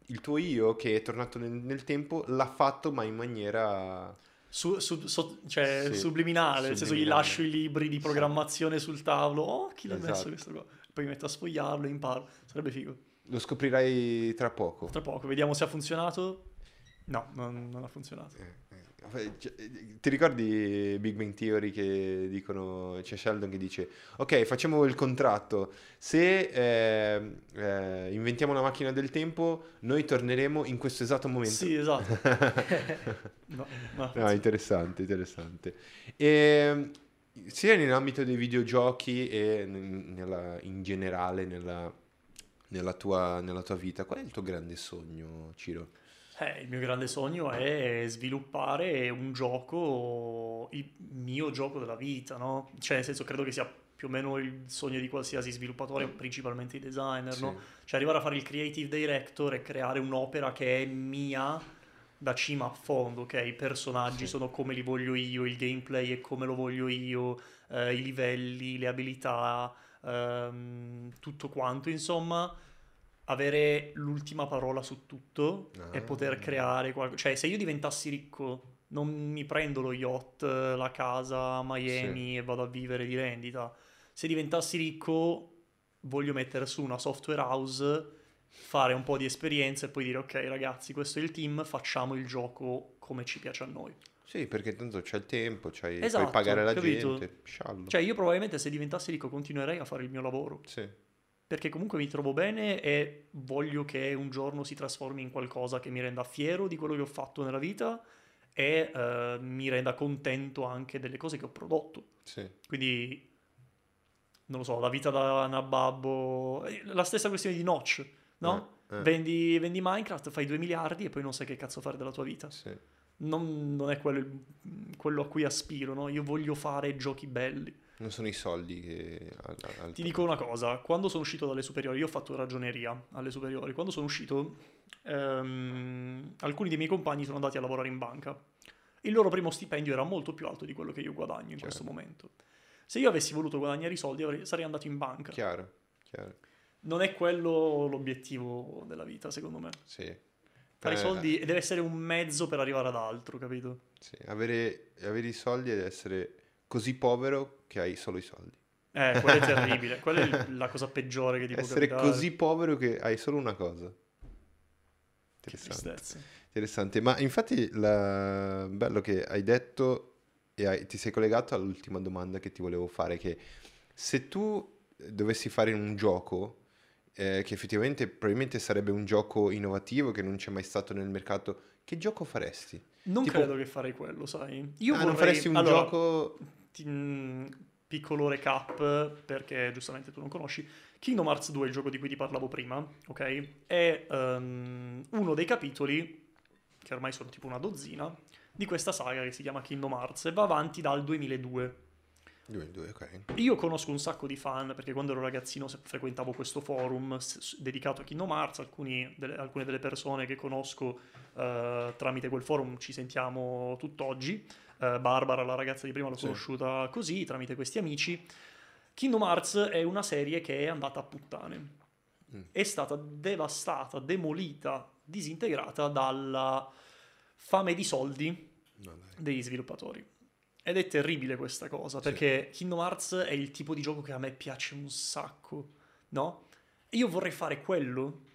Il tuo io che è tornato nel, nel tempo l'ha fatto ma in maniera Su- su- so- cioè, Sì, subliminale, nel senso gli lascio i libri di programmazione sul tavolo. Oh, chi l'ha messo Esatto. questo qua? Poi mi metto a sfogliarlo e imparo. Sarebbe figo. lo scoprirai tra poco. Tra poco, vediamo se ha funzionato. No, non, non ha funzionato. Eh, eh, cioè, Ti ricordi Big Bang Theory che dicono, c'è Sheldon che dice, ok, facciamo il contratto, se eh, eh, inventiamo una macchina del tempo, noi torneremo in questo esatto momento. Sì, esatto. No, no. No, interessante, interessante. E, sia nell'ambito dei videogiochi e nella- in generale nella, nella tua, nella tua vita, qual è il tuo grande sogno, Ciro? Eh, il mio grande sogno è sviluppare un gioco, il mio gioco della vita, no? Cioè, nel senso, credo che sia più o meno il sogno di qualsiasi sviluppatore, principalmente i designer, Sì. no? Cioè, arrivare a fare il creative director e creare un'opera che è mia da cima a fondo, ok? I personaggi Sì. sono come li voglio io, il gameplay è come lo voglio io, eh, i livelli, le abilità, ehm, tutto quanto, insomma, avere l'ultima parola su tutto e Ah. poter creare qualcosa. Cioè, se io diventassi ricco, non mi prendo lo yacht, la casa a Miami e vado a vivere di rendita. Se diventassi ricco, voglio mettere su una software house, fare un po' di esperienza e poi dire, ok, ragazzi, questo è il team, facciamo il gioco come ci piace a noi. Sì, perché tanto c'è il tempo, c'hai, Esatto, puoi pagare la capito? gente, sciallo. Cioè, io probabilmente se diventassi ricco continuerei a fare il mio lavoro. Sì, perché comunque mi trovo bene e voglio che un giorno si trasformi in qualcosa che mi renda fiero di quello che ho fatto nella vita e eh, mi renda contento anche delle cose che ho prodotto. sì. Quindi, non lo so, la vita da nababbo, eh, la stessa questione di Notch, no? Eh, eh, Vendi, vendi Minecraft, fai 2 miliardi e poi non sai che cazzo fare della tua vita. sì. Non, non è quello, quello a cui aspiro, no? Io voglio fare giochi belli. Non sono i soldi che... al- al- Ti dico una cosa, quando sono uscito dalle superiori, io ho fatto ragioneria alle superiori, quando sono uscito, ehm, alcuni dei miei compagni sono andati a lavorare in banca. Il loro primo stipendio era molto più alto di quello che io guadagno in questo Chiaro. momento. Se io avessi voluto guadagnare i soldi, avrei- sarei andato in banca. Chiaro, chiaro, Non è quello l'obiettivo della vita, secondo me. sì. Fare i Eh, soldi deve essere un mezzo per arrivare ad altro, capito? Sì, avere, avere i soldi ed essere così povero che hai solo i soldi. Eh, quello è terribile. Quella è la cosa peggiore che ti può essere così povero che hai solo una cosa. Che Interessante. tristezza. Interessante. Ma infatti, la- bello che hai detto e hai- ti sei collegato all'ultima domanda che ti volevo fare, che se tu dovessi fare un gioco, eh, che effettivamente probabilmente sarebbe un gioco innovativo che non c'è mai stato nel mercato, che gioco faresti? Non Tipo- credo che farei quello, sai? Io ah, vorrei... non faresti un allora, gioco... ti- mm, piccolo recap, perché giustamente tu non conosci. Kingdom Hearts 2, il gioco di cui ti parlavo prima, ok? È ehm, uno dei capitoli, che ormai sono tipo una dozzina, di questa saga che si chiama Kingdom Hearts e va avanti dal 2002. Due, due, ok. Io conosco un sacco di fan perché quando ero ragazzino frequentavo questo forum dedicato a Kingdom Hearts, alcuni delle- alcune delle persone che conosco eh, tramite quel forum ci sentiamo tutt'oggi. Eh, Barbara, la ragazza di prima, l'ho Sì. conosciuta così, tramite questi amici. Kingdom Hearts è una serie che è andata a puttane. Mm. È stata devastata, demolita, disintegrata dalla fame di soldi No, degli sviluppatori. Ed è terribile questa cosa, Sì. perché Kingdom Hearts è il tipo di gioco che a me piace un sacco, no? E Io vorrei fare quello,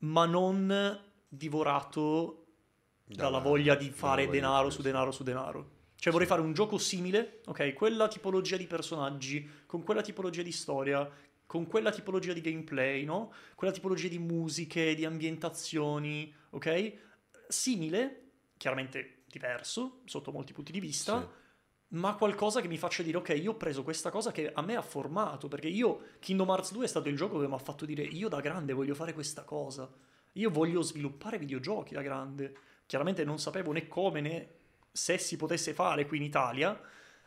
ma non divorato dalla Dalla- voglia di fare denaro su sì. denaro su denaro. Cioè vorrei fare un gioco simile, ok? Quella tipologia di personaggi, con quella tipologia di storia, con quella tipologia di gameplay, no? Quella tipologia di musiche, di ambientazioni, ok? Simile, chiaramente diverso sotto molti punti di vista, ma qualcosa che mi faccia dire ok, io ho preso questa cosa che a me ha formato, perché io Kingdom Hearts 2 è stato il gioco che mi ha fatto dire io da grande voglio fare questa cosa. Io voglio sviluppare videogiochi da grande. Chiaramente non sapevo né come né se si potesse fare qui in Italia,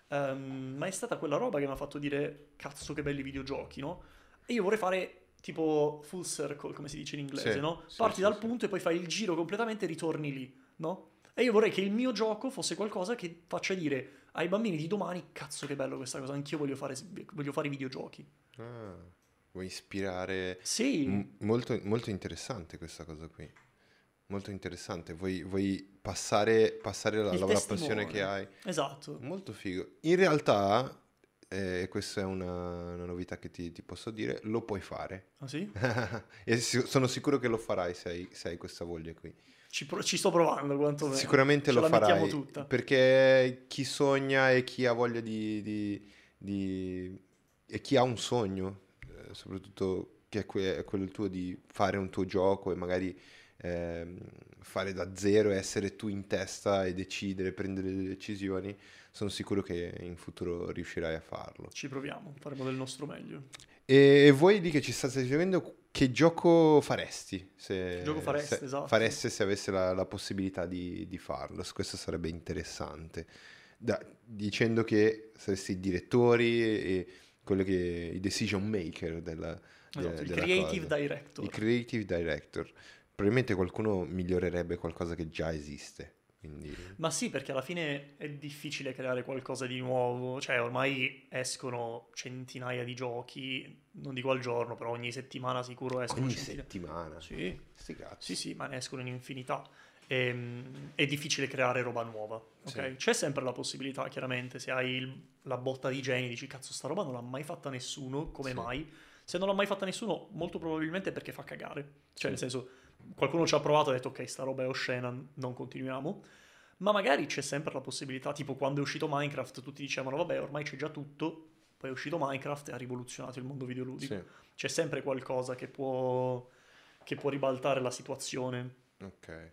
ehm, ma è stata quella roba che mi ha fatto dire cazzo che belli videogiochi, no? E io vorrei fare tipo full circle, come si dice in inglese, Sì, no? Parti sì, dal sì. punto e poi fai il giro completamente e ritorni lì, no? E io vorrei che il mio gioco fosse qualcosa che faccia dire ai bambini di domani, cazzo che bello questa cosa, anch'io voglio fare, voglio fare i videogiochi. Ah, vuoi ispirare... Sì, M- molto, molto interessante questa cosa qui. Molto interessante. Vuoi, vuoi passare, passare la, la- la passione che hai. esatto. Molto figo. In realtà, e questa è una, una novità che ti, ti posso dire, lo puoi fare. Ah, sì? e sono sicuro che lo farai se hai, se hai questa voglia qui. Ci, pro- ci sto provando quantomeno. Sicuramente Ce lo farai. tutta. Perché chi sogna e chi ha voglia di... di- di- e chi ha un sogno, eh, soprattutto che è, que- è quello tuo di fare un tuo gioco e magari ehm, fare da zero, essere tu in testa e decidere, prendere le decisioni, sono sicuro che in futuro riuscirai a farlo. Ci proviamo, faremo del nostro meglio. E voi lì che ci state seguendo, che gioco faresti? Se, Che gioco fareste, se- esatto. fareste se avesse la, la possibilità di, di farlo. Questo sarebbe interessante. Da- dicendo che saresti i direttori e quello che, i decision maker della, de- Esatto, il della creative cosa. director. I creative director. Probabilmente qualcuno migliorerebbe qualcosa che già esiste. Quindi... Ma sì, perché alla fine è difficile creare qualcosa di nuovo, cioè ormai escono centinaia di giochi, non dico al giorno, però ogni settimana sicuro escono Ogni centinaia. settimana. Sì, Sti cazzi. sì, sì, ma ne escono in infinità. Ehm, è difficile creare roba nuova, ok? Sì. C'è sempre la possibilità, chiaramente, se hai il- la botta di geni, dici cazzo, sta roba non l'ha mai fatta nessuno, come Sì. mai? Se non l'ha mai fatta nessuno, molto probabilmente perché fa cagare. Cioè, Sì. nel senso, qualcuno ci ha provato e ha detto ok, sta roba è oscena, non continuiamo. Ma magari c'è sempre la possibilità, tipo quando è uscito Minecraft, tutti dicevano vabbè, ormai c'è già tutto, poi è uscito Minecraft e ha rivoluzionato il mondo videoludico. Sì. C'è sempre qualcosa che può, che può ribaltare la situazione. Ok.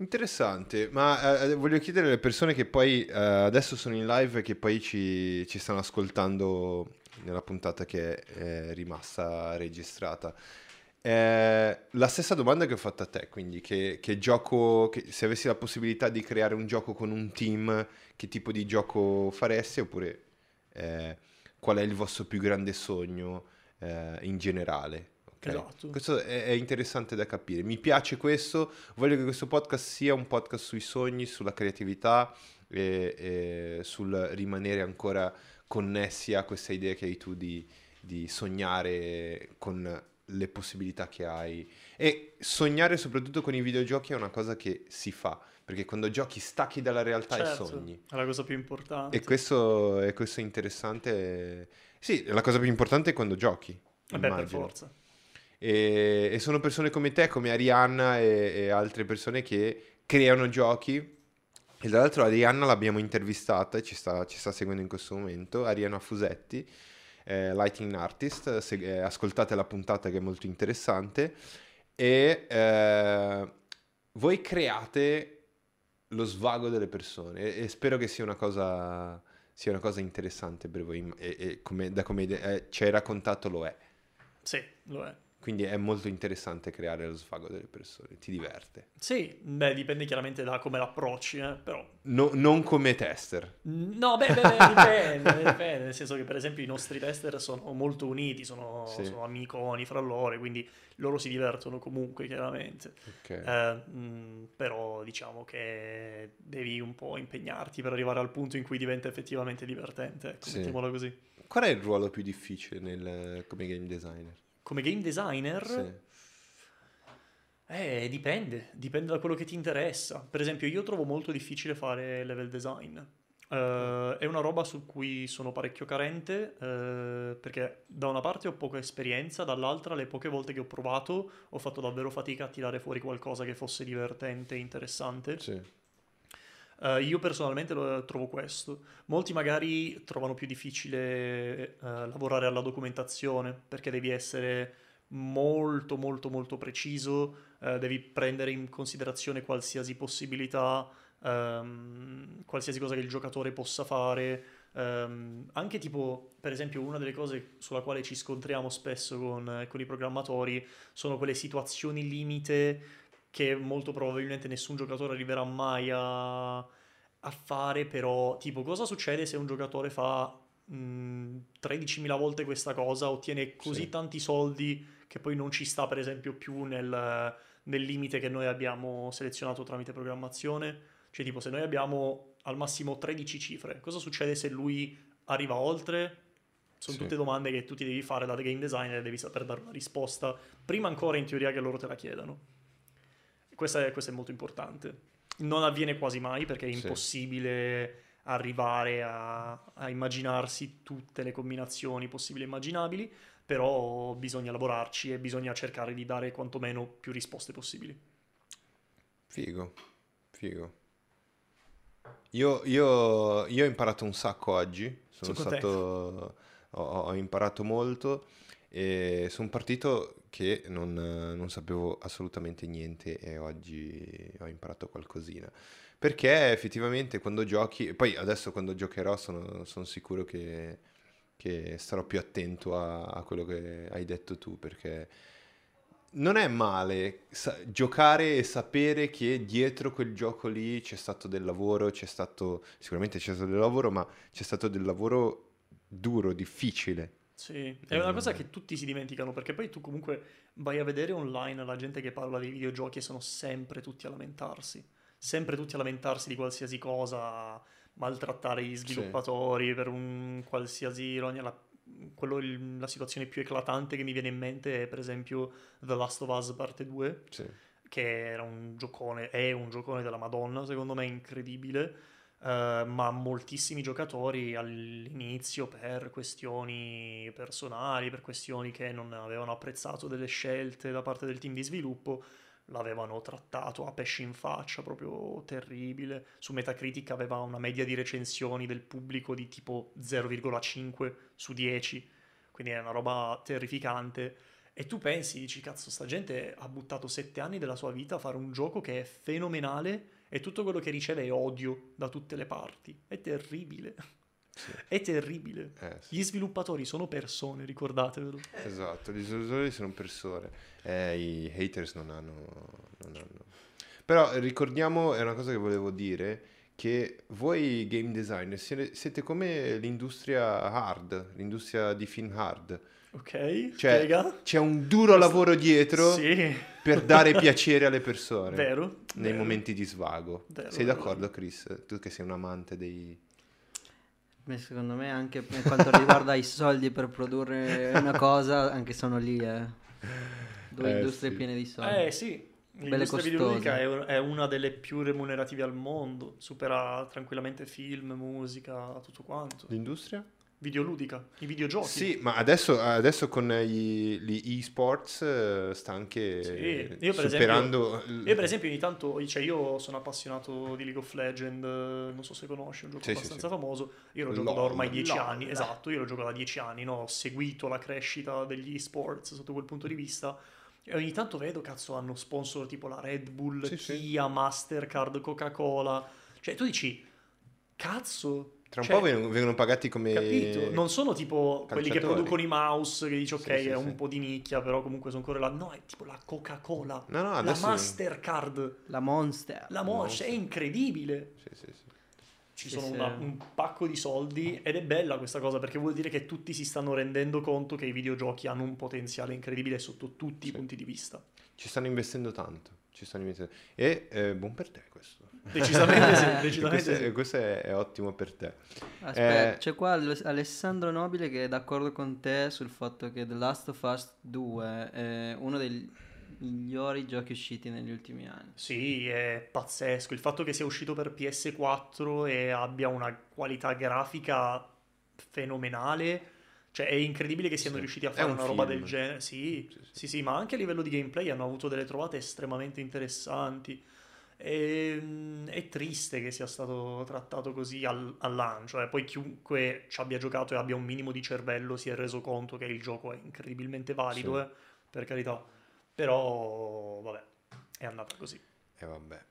Interessante, ma eh, voglio chiedere alle persone che poi eh, adesso sono in live e che poi ci, ci stanno ascoltando nella puntata che è rimasta registrata. Eh, la stessa domanda che ho fatto a te, quindi che, che gioco, che- se avessi la possibilità di creare un gioco con un team, che tipo di gioco faresti oppure eh, qual è il vostro più grande sogno eh, in generale? ok? Esatto. Questo è, è interessante da capire. Mi piace questo. Voglio che questo podcast sia un podcast sui sogni, sulla creatività e, e sul rimanere ancora connessi a questa idea che hai tu di, di sognare con le possibilità che hai. E sognare soprattutto con i videogiochi è una cosa che si fa, perché quando giochi stacchi dalla realtà Certo, e sogni. è la cosa più importante. E questo, e questo è interessante. Sì, la cosa più importante è quando giochi. Eh beh, per forza. E, e sono persone come te, come Arianna e, e altre persone che creano giochi. E tra l'altro Arianna l'abbiamo intervistata e ci sta, ci sta seguendo in questo momento, Arianna Fusetti, eh, Lighting Artist, se- eh, ascoltate la puntata che è molto interessante. E eh, voi create lo svago delle persone e, e spero che sia una cosa, sia una cosa interessante per voi e, e come, da come eh, ci hai raccontato lo è. Sì, lo è. Quindi è molto interessante creare lo svago delle persone, ti diverte. Sì, beh, dipende chiaramente da come l'approcci, eh, però... No- non come tester. No, beh, beh, beh, dipende, dipende, nel senso che per esempio i nostri tester sono molto uniti, sono, Sì. sono amiconi fra loro, quindi loro si divertono comunque, chiaramente. Ok. Eh, mh, però diciamo che devi un po' impegnarti per arrivare al punto in cui diventa effettivamente divertente, ecco, Sì. mettiamola così. Qual è il ruolo più difficile nel- come game designer? Come game designer... Sì. Eh, dipende, dipende da quello che ti interessa. Per esempio, io trovo molto difficile fare level design. Eh, è una roba su cui sono parecchio carente, eh, perché da una parte ho poca esperienza, dall'altra le poche volte che ho provato ho fatto davvero fatica a tirare fuori qualcosa che fosse divertente e interessante. Sì. Eh, io personalmente lo trovo questo. Molti magari trovano più difficile eh, lavorare alla documentazione perché devi essere molto molto molto preciso, eh, devi prendere in considerazione qualsiasi possibilità ehm, qualsiasi cosa che il giocatore possa fare. ehm, anche tipo, per esempio, una delle cose sulla quale ci scontriamo spesso con, con i programmatori sono quelle situazioni limite che molto probabilmente nessun giocatore arriverà mai a, a fare, però tipo cosa succede se un giocatore fa mh, 13.000 volte questa cosa, ottiene così Sì. tanti soldi che poi non ci sta per esempio più nel, nel limite che noi abbiamo selezionato tramite programmazione. Cioè tipo se noi abbiamo al massimo 13 cifre, cosa succede se lui arriva oltre? Sono Sì. tutte domande che tu ti devi fare da game designer e devi saper dare una risposta prima ancora in teoria che loro te la chiedano. Questo è, questo è molto importante. Non avviene quasi mai perché è Sì. impossibile arrivare a, a immaginarsi tutte le combinazioni possibili e immaginabili, però bisogna lavorarci e bisogna cercare di dare quantomeno più risposte possibili. Figo, figo. Io, io- io ho imparato un sacco oggi, sono stato, ho, ho imparato molto e sono partito che non, non sapevo assolutamente niente e oggi ho imparato qualcosina. Perché effettivamente quando giochi, poi adesso quando giocherò sono, sono sicuro che, che starò più attento a, a quello che hai detto tu, perché non è male sa- giocare e sapere che dietro quel gioco lì c'è stato del lavoro, c'è stato, sicuramente c'è stato del lavoro, ma c'è stato del lavoro duro, difficile. Sì, è una cosa che tutti si dimenticano perché poi tu comunque vai a vedere online la gente che parla dei videogiochi e sono sempre tutti a lamentarsi, sempre tutti a lamentarsi di qualsiasi cosa, maltrattare gli sviluppatori per un qualsiasi ironia. La, quello- il- la situazione più eclatante che mi viene in mente è per esempio The Last of Us parte 2, Sì. che era un giocone, è un giocone della Madonna, secondo me incredibile, eh, ma moltissimi giocatori all'inizio per questioni personali, per questioni che non avevano apprezzato delle scelte da parte del team di sviluppo, l'avevano trattato a pesci in faccia, proprio terribile. Su Metacritic aveva una media di recensioni del pubblico di tipo 0,5 su 10, quindi è una roba terrificante. E tu pensi, dici, cazzo, sta gente ha buttato sette anni della sua vita a fare un gioco che è fenomenale e tutto quello che riceve è odio da tutte le parti. È terribile. Sì. È terribile. Eh, sì. Gli sviluppatori sono persone, ricordatevelo. Esatto, gli sviluppatori sono persone, eh, i haters non hanno, non hanno. Però ricordiamo, è una cosa che volevo dire, che voi game designer siete, siete come l'industria hard, l'industria di film hard. Ok? Cioè, Spiega? C'è un duro lavoro dietro Sì. per dare piacere alle persone Vero? nei vero. momenti di svago. Vero, Sei vero, d'accordo, Chris? Tu che sei un amante dei... Secondo me anche per quanto riguarda i soldi per produrre una cosa, anche sono lì, eh. Due Eh, industrie sì. piene di soldi. Eh sì, Belle l'industria videoludica è una delle più remunerative al mondo, supera tranquillamente film, musica, tutto quanto. L'industria? Videoludica, i videogiochi. Sì, ma adesso, adesso con gli, gli e-sports eh, sta anche Sì, io per superando... Io per esempio ogni tanto, cioè io sono appassionato di League of Legends, non so se conosci, è un gioco Sì, abbastanza sì. famoso, io lo gioco da LOL. ormai dieci LOL. anni, esatto, io lo gioco da dieci anni, no? ho seguito la crescita degli esports sotto quel punto di vista e ogni tanto vedo, cazzo, hanno sponsor tipo la Red Bull. Kia, Mastercard, Coca-Cola, cioè tu dici, cazzo... Tra un cioè, po' vengono, vengono pagati come... Capito? Non sono tipo quelli che producono i mouse, che dici ok, Sì, sì, è sì. un po' di nicchia, però comunque sono correlati. No, è tipo la Coca-Cola, No, no, la. Mastercard, La Monster. la Mosh, è sì. incredibile. Sì, sì, sì. Ci Sì, sono sì. una- un pacco di soldi ed è bella questa cosa perché vuol dire che tutti si stanno rendendo conto che i videogiochi hanno un potenziale incredibile sotto tutti i Sì. punti di vista. Ci stanno investendo tanto. Ci stanno investendo. E eh, buon per te questo. Decisamente sì, questo, decisamente è, sì. questo è- è ottimo per te. Aspetta, Eh, c'è qua Al- Alessandro Nobile che è d'accordo con te sul fatto che The Last of Us 2 è uno dei migliori giochi usciti negli ultimi anni. Sì, è pazzesco. Il fatto che sia uscito per PS4 e abbia una qualità grafica fenomenale. Cioè, è incredibile che siano Sì. riusciti a fare un una roba film. del genere. Sì, Sì, sì. sì, sì, ma anche a livello di gameplay hanno avuto delle trovate estremamente interessanti. E, mm, è triste che sia stato trattato così al, al lancio. eh. Poi chiunque ci abbia giocato e abbia un minimo di cervello si è reso conto che il gioco è incredibilmente valido, eh, per carità. Però, vabbè, è andata così. E vabbè.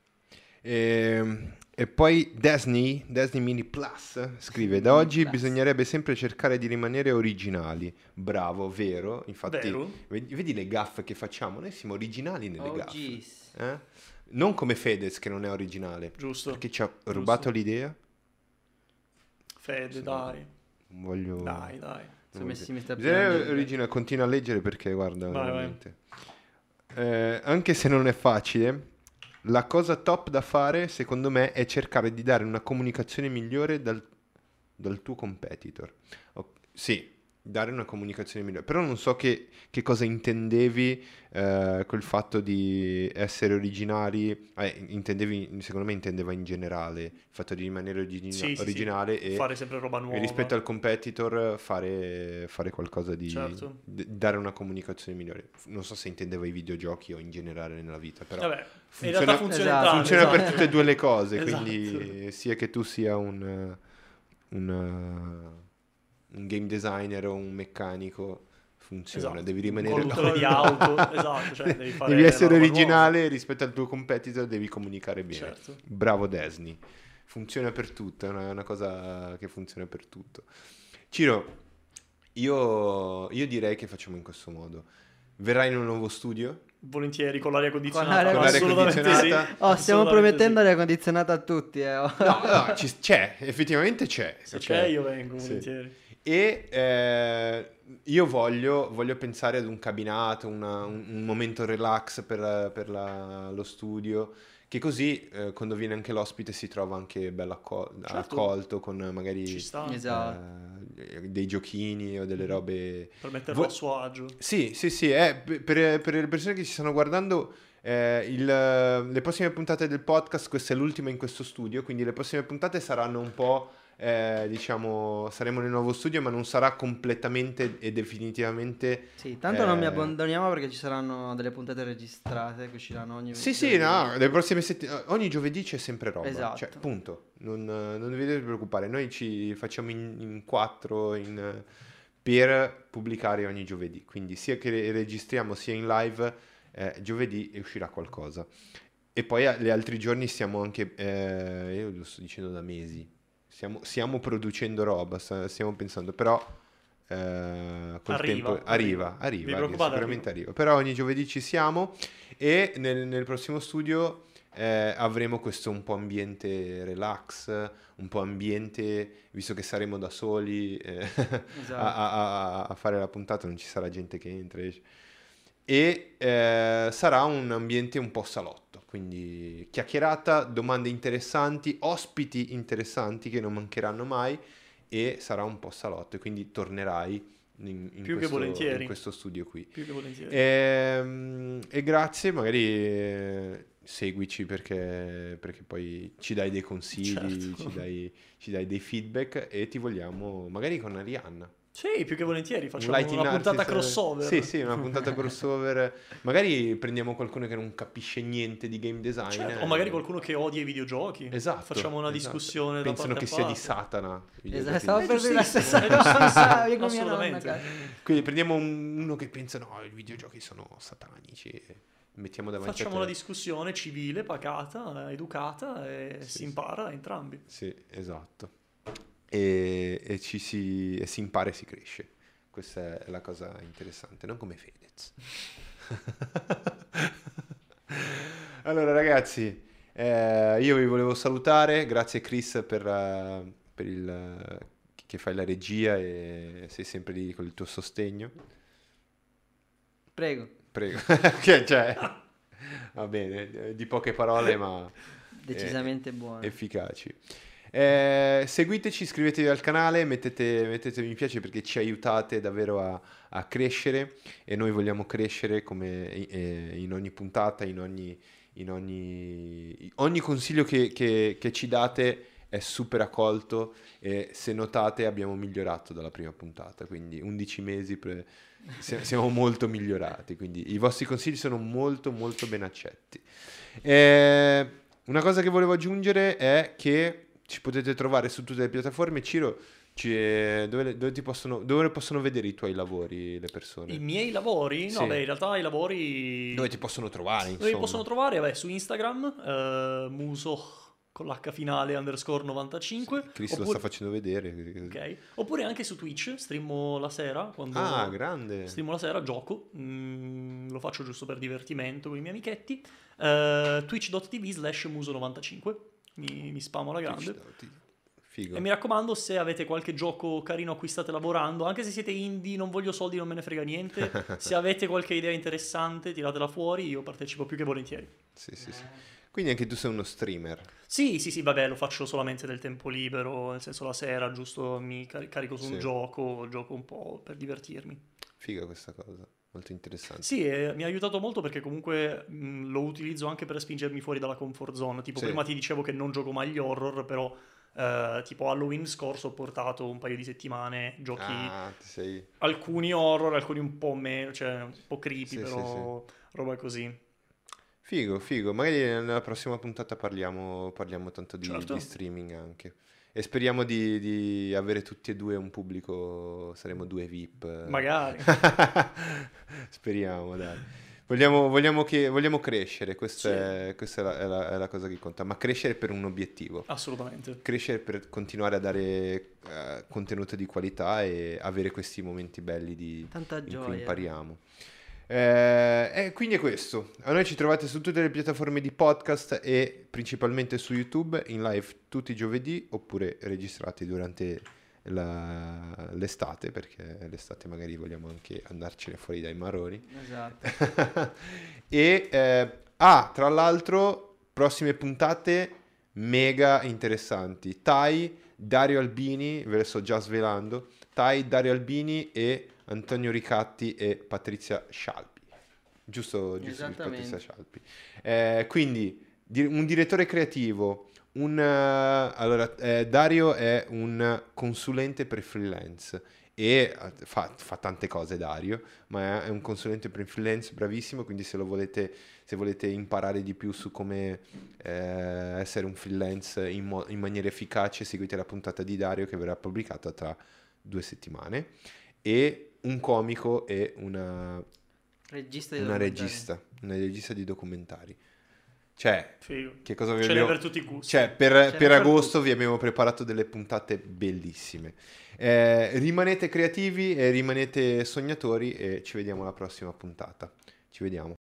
E, e poi Disney, Disney Mini Plus scrive: Da oggi Plus. bisognerebbe sempre cercare di rimanere originali. Bravo, vero? Infatti, Vero? vedi, vedi le gaffe che facciamo? Noi siamo originali nelle Oh, gaffe. eh? Non come Fedez che non è originale. Giusto. Perché ci ha rubato l'idea? Fede, Sì. dai. Non voglio. Dai, dai. Bisogna piangendo. originale, continua a leggere perché guarda, Vai, vai. veramente. Eh, anche se non è facile, la cosa top da fare, secondo me, è cercare di dare una comunicazione migliore dal, dal tuo competitor. O- sì, dare una comunicazione migliore. Però non so che, che cosa intendevi eh, col fatto di essere originali. Eh, intendevi, secondo me intendeva in generale il fatto di rimanere origina- Sì, sì, sì. originale e Fare sempre roba nuova. e rispetto al competitor fare, fare qualcosa di Certo. d- dare una comunicazione migliore. Non so se intendeva i videogiochi o in generale nella vita, però Vabbè, funziona, funziona Esatto. funziona esatto. per tutte e due le cose, Esatto. quindi sia che tu sia un, un, un game designer o un meccanico funziona, Esatto. devi Un rimanere conduttore di auto, esatto, cioè devi fare Devi essere originale rispetto al tuo competitor, devi comunicare nuova. bene. Certo. Bravo Disney. Funziona per tutto, è una, una cosa che funziona per tutto. Ciro, io, io direi che facciamo in questo modo. Verrai in un nuovo studio? Volentieri con l'aria condizionata. l'aria Con l'aria condizionata. sì. Oh, stiamo promettendo sì. l'aria condizionata a tutti. Eh. No, no, ci- c'è, effettivamente c'è. Se ok? c'è io vengo Sì. E eh, io voglio, voglio pensare ad un cabinato, una- un, un momento relax per, per la- lo studio, che così eh, quando viene anche l'ospite si trova anche bello acco- Certo. accolto con magari Ci sta. Esatto. eh, dei giochini o delle robe... Per metterlo Vo- a suo agio. Sì, sì, sì, eh, per, per- per le persone che ci stanno guardando, eh, il- le prossime puntate del podcast, questa è l'ultima in questo studio, quindi le prossime puntate saranno un po', eh, diciamo, saremo nel nuovo studio, ma non sarà completamente e definitivamente... Sì, tanto non mi Eh. abbandoniamo perché ci saranno delle puntate registrate che usciranno ogni Sì, sì, no, le prossime settimane, ogni giovedì c'è sempre roba, Esatto. cioè, punto, non, non vi dovete preoccupare, noi ci facciamo in, in quattro in- per pubblicare ogni giovedì, quindi sia che re- registriamo sia in live, eh, giovedì uscirà qualcosa. E poi gli altri giorni stiamo anche, eh, io lo sto dicendo da mesi, stiamo, stiamo producendo roba, stiamo pensando, però eh, col Arriva, tempo arriva. arriva, arriva, sicuramente arriva. Però ogni giovedì ci siamo e nel, nel prossimo studio eh, avremo questo un po' ambiente relax, un po' ambiente, visto che saremo da soli eh, Esatto. a, a- a- fare la puntata, non ci sarà gente che entra. E eh, sarà un ambiente un po' salotto, quindi chiacchierata, domande interessanti, ospiti interessanti che non mancheranno mai e sarà un po' salotto e quindi tornerai in, in questo, in questo studio qui. Più che volentieri. Ehm, E, grazie, magari eh, seguici perché, perché poi ci dai dei consigli, Certo. ci, dai, ci dai dei feedback e ti vogliamo, magari con Arianna. Sì, più che volentieri. Facciamo lighting una puntata artist, eh, crossover. Sì, sì, una puntata crossover. magari prendiamo qualcuno che non capisce niente di game design. Certo, eh. O magari qualcuno che odia i videogiochi. Esatto. Facciamo una esatto. discussione Pensano da che sia di. Satana. Esatto, stavo per dire la giustissimo, stessa cosa. Io con mia nonna. Quindi prendiamo un- uno che pensa no, i videogiochi sono satanici mettiamo davanti Facciamo una discussione civile, pacata, educata e Sì, si sì. impara entrambi. Sì, esatto. E, e ci si, e si impara e si cresce. Questa è la cosa interessante, non come Fedez. allora ragazzi, eh, io vi volevo salutare, grazie Chris per, eh, per il che fai la regia e sei sempre lì con il tuo sostegno. Prego, Prego. Che cioè, va bene, di poche parole ma decisamente buono. efficaci. Eh, seguiteci, iscrivetevi al canale, mettete, mettete mi piace perché ci aiutate davvero a, a crescere e noi vogliamo crescere come eh, in ogni puntata, in ogni, in ogni, ogni consiglio che, che- che ci date è super accolto e se notate abbiamo migliorato dalla prima puntata, quindi 11 mesi pre- si- siamo molto migliorati, quindi i vostri consigli sono molto molto ben accetti. Eh, una cosa che volevo aggiungere è che ci potete trovare su tutte le piattaforme. Ciro, Ci- dove, dove ti possono, dove possono vedere i tuoi lavori le persone? I miei lavori? No, Sì. beh, in realtà i lavori... Dove ti possono trovare, Dove insomma? mi possono trovare? Vabbè, su Instagram, eh, muso con l'H finale underscore 95. Cristo lo oppure, sta facendo vedere. ok. Oppure anche su Twitch, streamo la sera. Quando Ah, grande. streamo la sera, gioco. Mm, lo faccio giusto per divertimento con i miei amichetti. Eh, Twitch.tv slash muso95. Mi, mi spamo alla grande. Figo. E mi raccomando, se avete qualche gioco carino a cui state lavorando, anche se siete indie, non voglio soldi, non me ne frega niente. se avete qualche idea interessante, tiratela fuori, io partecipo più che volentieri. Sì, sì, sì. Quindi anche tu sei uno streamer. Sì, sì, sì, vabbè, lo faccio solamente del tempo libero, nel senso la sera, giusto mi car- carico su un Sì. gioco, gioco un po' per divertirmi. Figa questa cosa. Molto interessante. Sì, e mi ha aiutato molto perché comunque mh, lo utilizzo anche per spingermi fuori dalla comfort zone. Tipo, Sì. prima ti dicevo che non gioco mai agli horror, però eh, tipo Halloween scorso ho portato un paio di settimane giochi Ah, sei... alcuni horror, alcuni un po' meno, cioè un po' creepy, Sì, però roba così. Figo, figo. Magari nella prossima puntata parliamo, parliamo tanto di, Certo. di streaming anche. E speriamo di, di avere tutti e due un pubblico, saremo due VIP. Magari. Speriamo, dai. Vogliamo, vogliamo che, vogliamo crescere, questa, Sì. è, questa è, la, è la- è la cosa che conta, ma crescere per un obiettivo. Assolutamente. Crescere per continuare a dare eh, contenuto di qualità e avere questi momenti belli di, Tanta in cui gioia. impariamo. Eh, e quindi è questo. A noi ci trovate su tutte le piattaforme di podcast e principalmente su YouTube in live tutti i giovedì oppure registrati durante la- l'estate perché l'estate magari vogliamo anche andarcene fuori dai maroni. Esatto. e eh, ah, tra l'altro, prossime puntate mega interessanti. Tai, Dario Albini, ve le sto già svelando. Tai, Dario Albini e Antonio Ricatti e Patrizia Scialpi. Giusto, giusto. Patrizia Scialpi. Eh, quindi, di- un direttore creativo. Un, eh, allora, eh, Dario è un consulente per freelance e eh, fa, fa tante cose Dario, ma è, un consulente per freelance bravissimo, quindi se lo volete, se volete imparare di più su come eh, essere un freelance in, mo- in maniera efficace, seguite la puntata di Dario che verrà pubblicata tra due settimane. E un comico e una, Regista di una documentari. regista, una regista di documentari. Cioè, Figo. che cosa vi abbiamo... per tutti i gusti. Cioè, per, per per agosto vi abbiamo preparato delle puntate bellissime. Eh, rimanete creativi e rimanete sognatori e ci vediamo alla prossima puntata. Ci vediamo.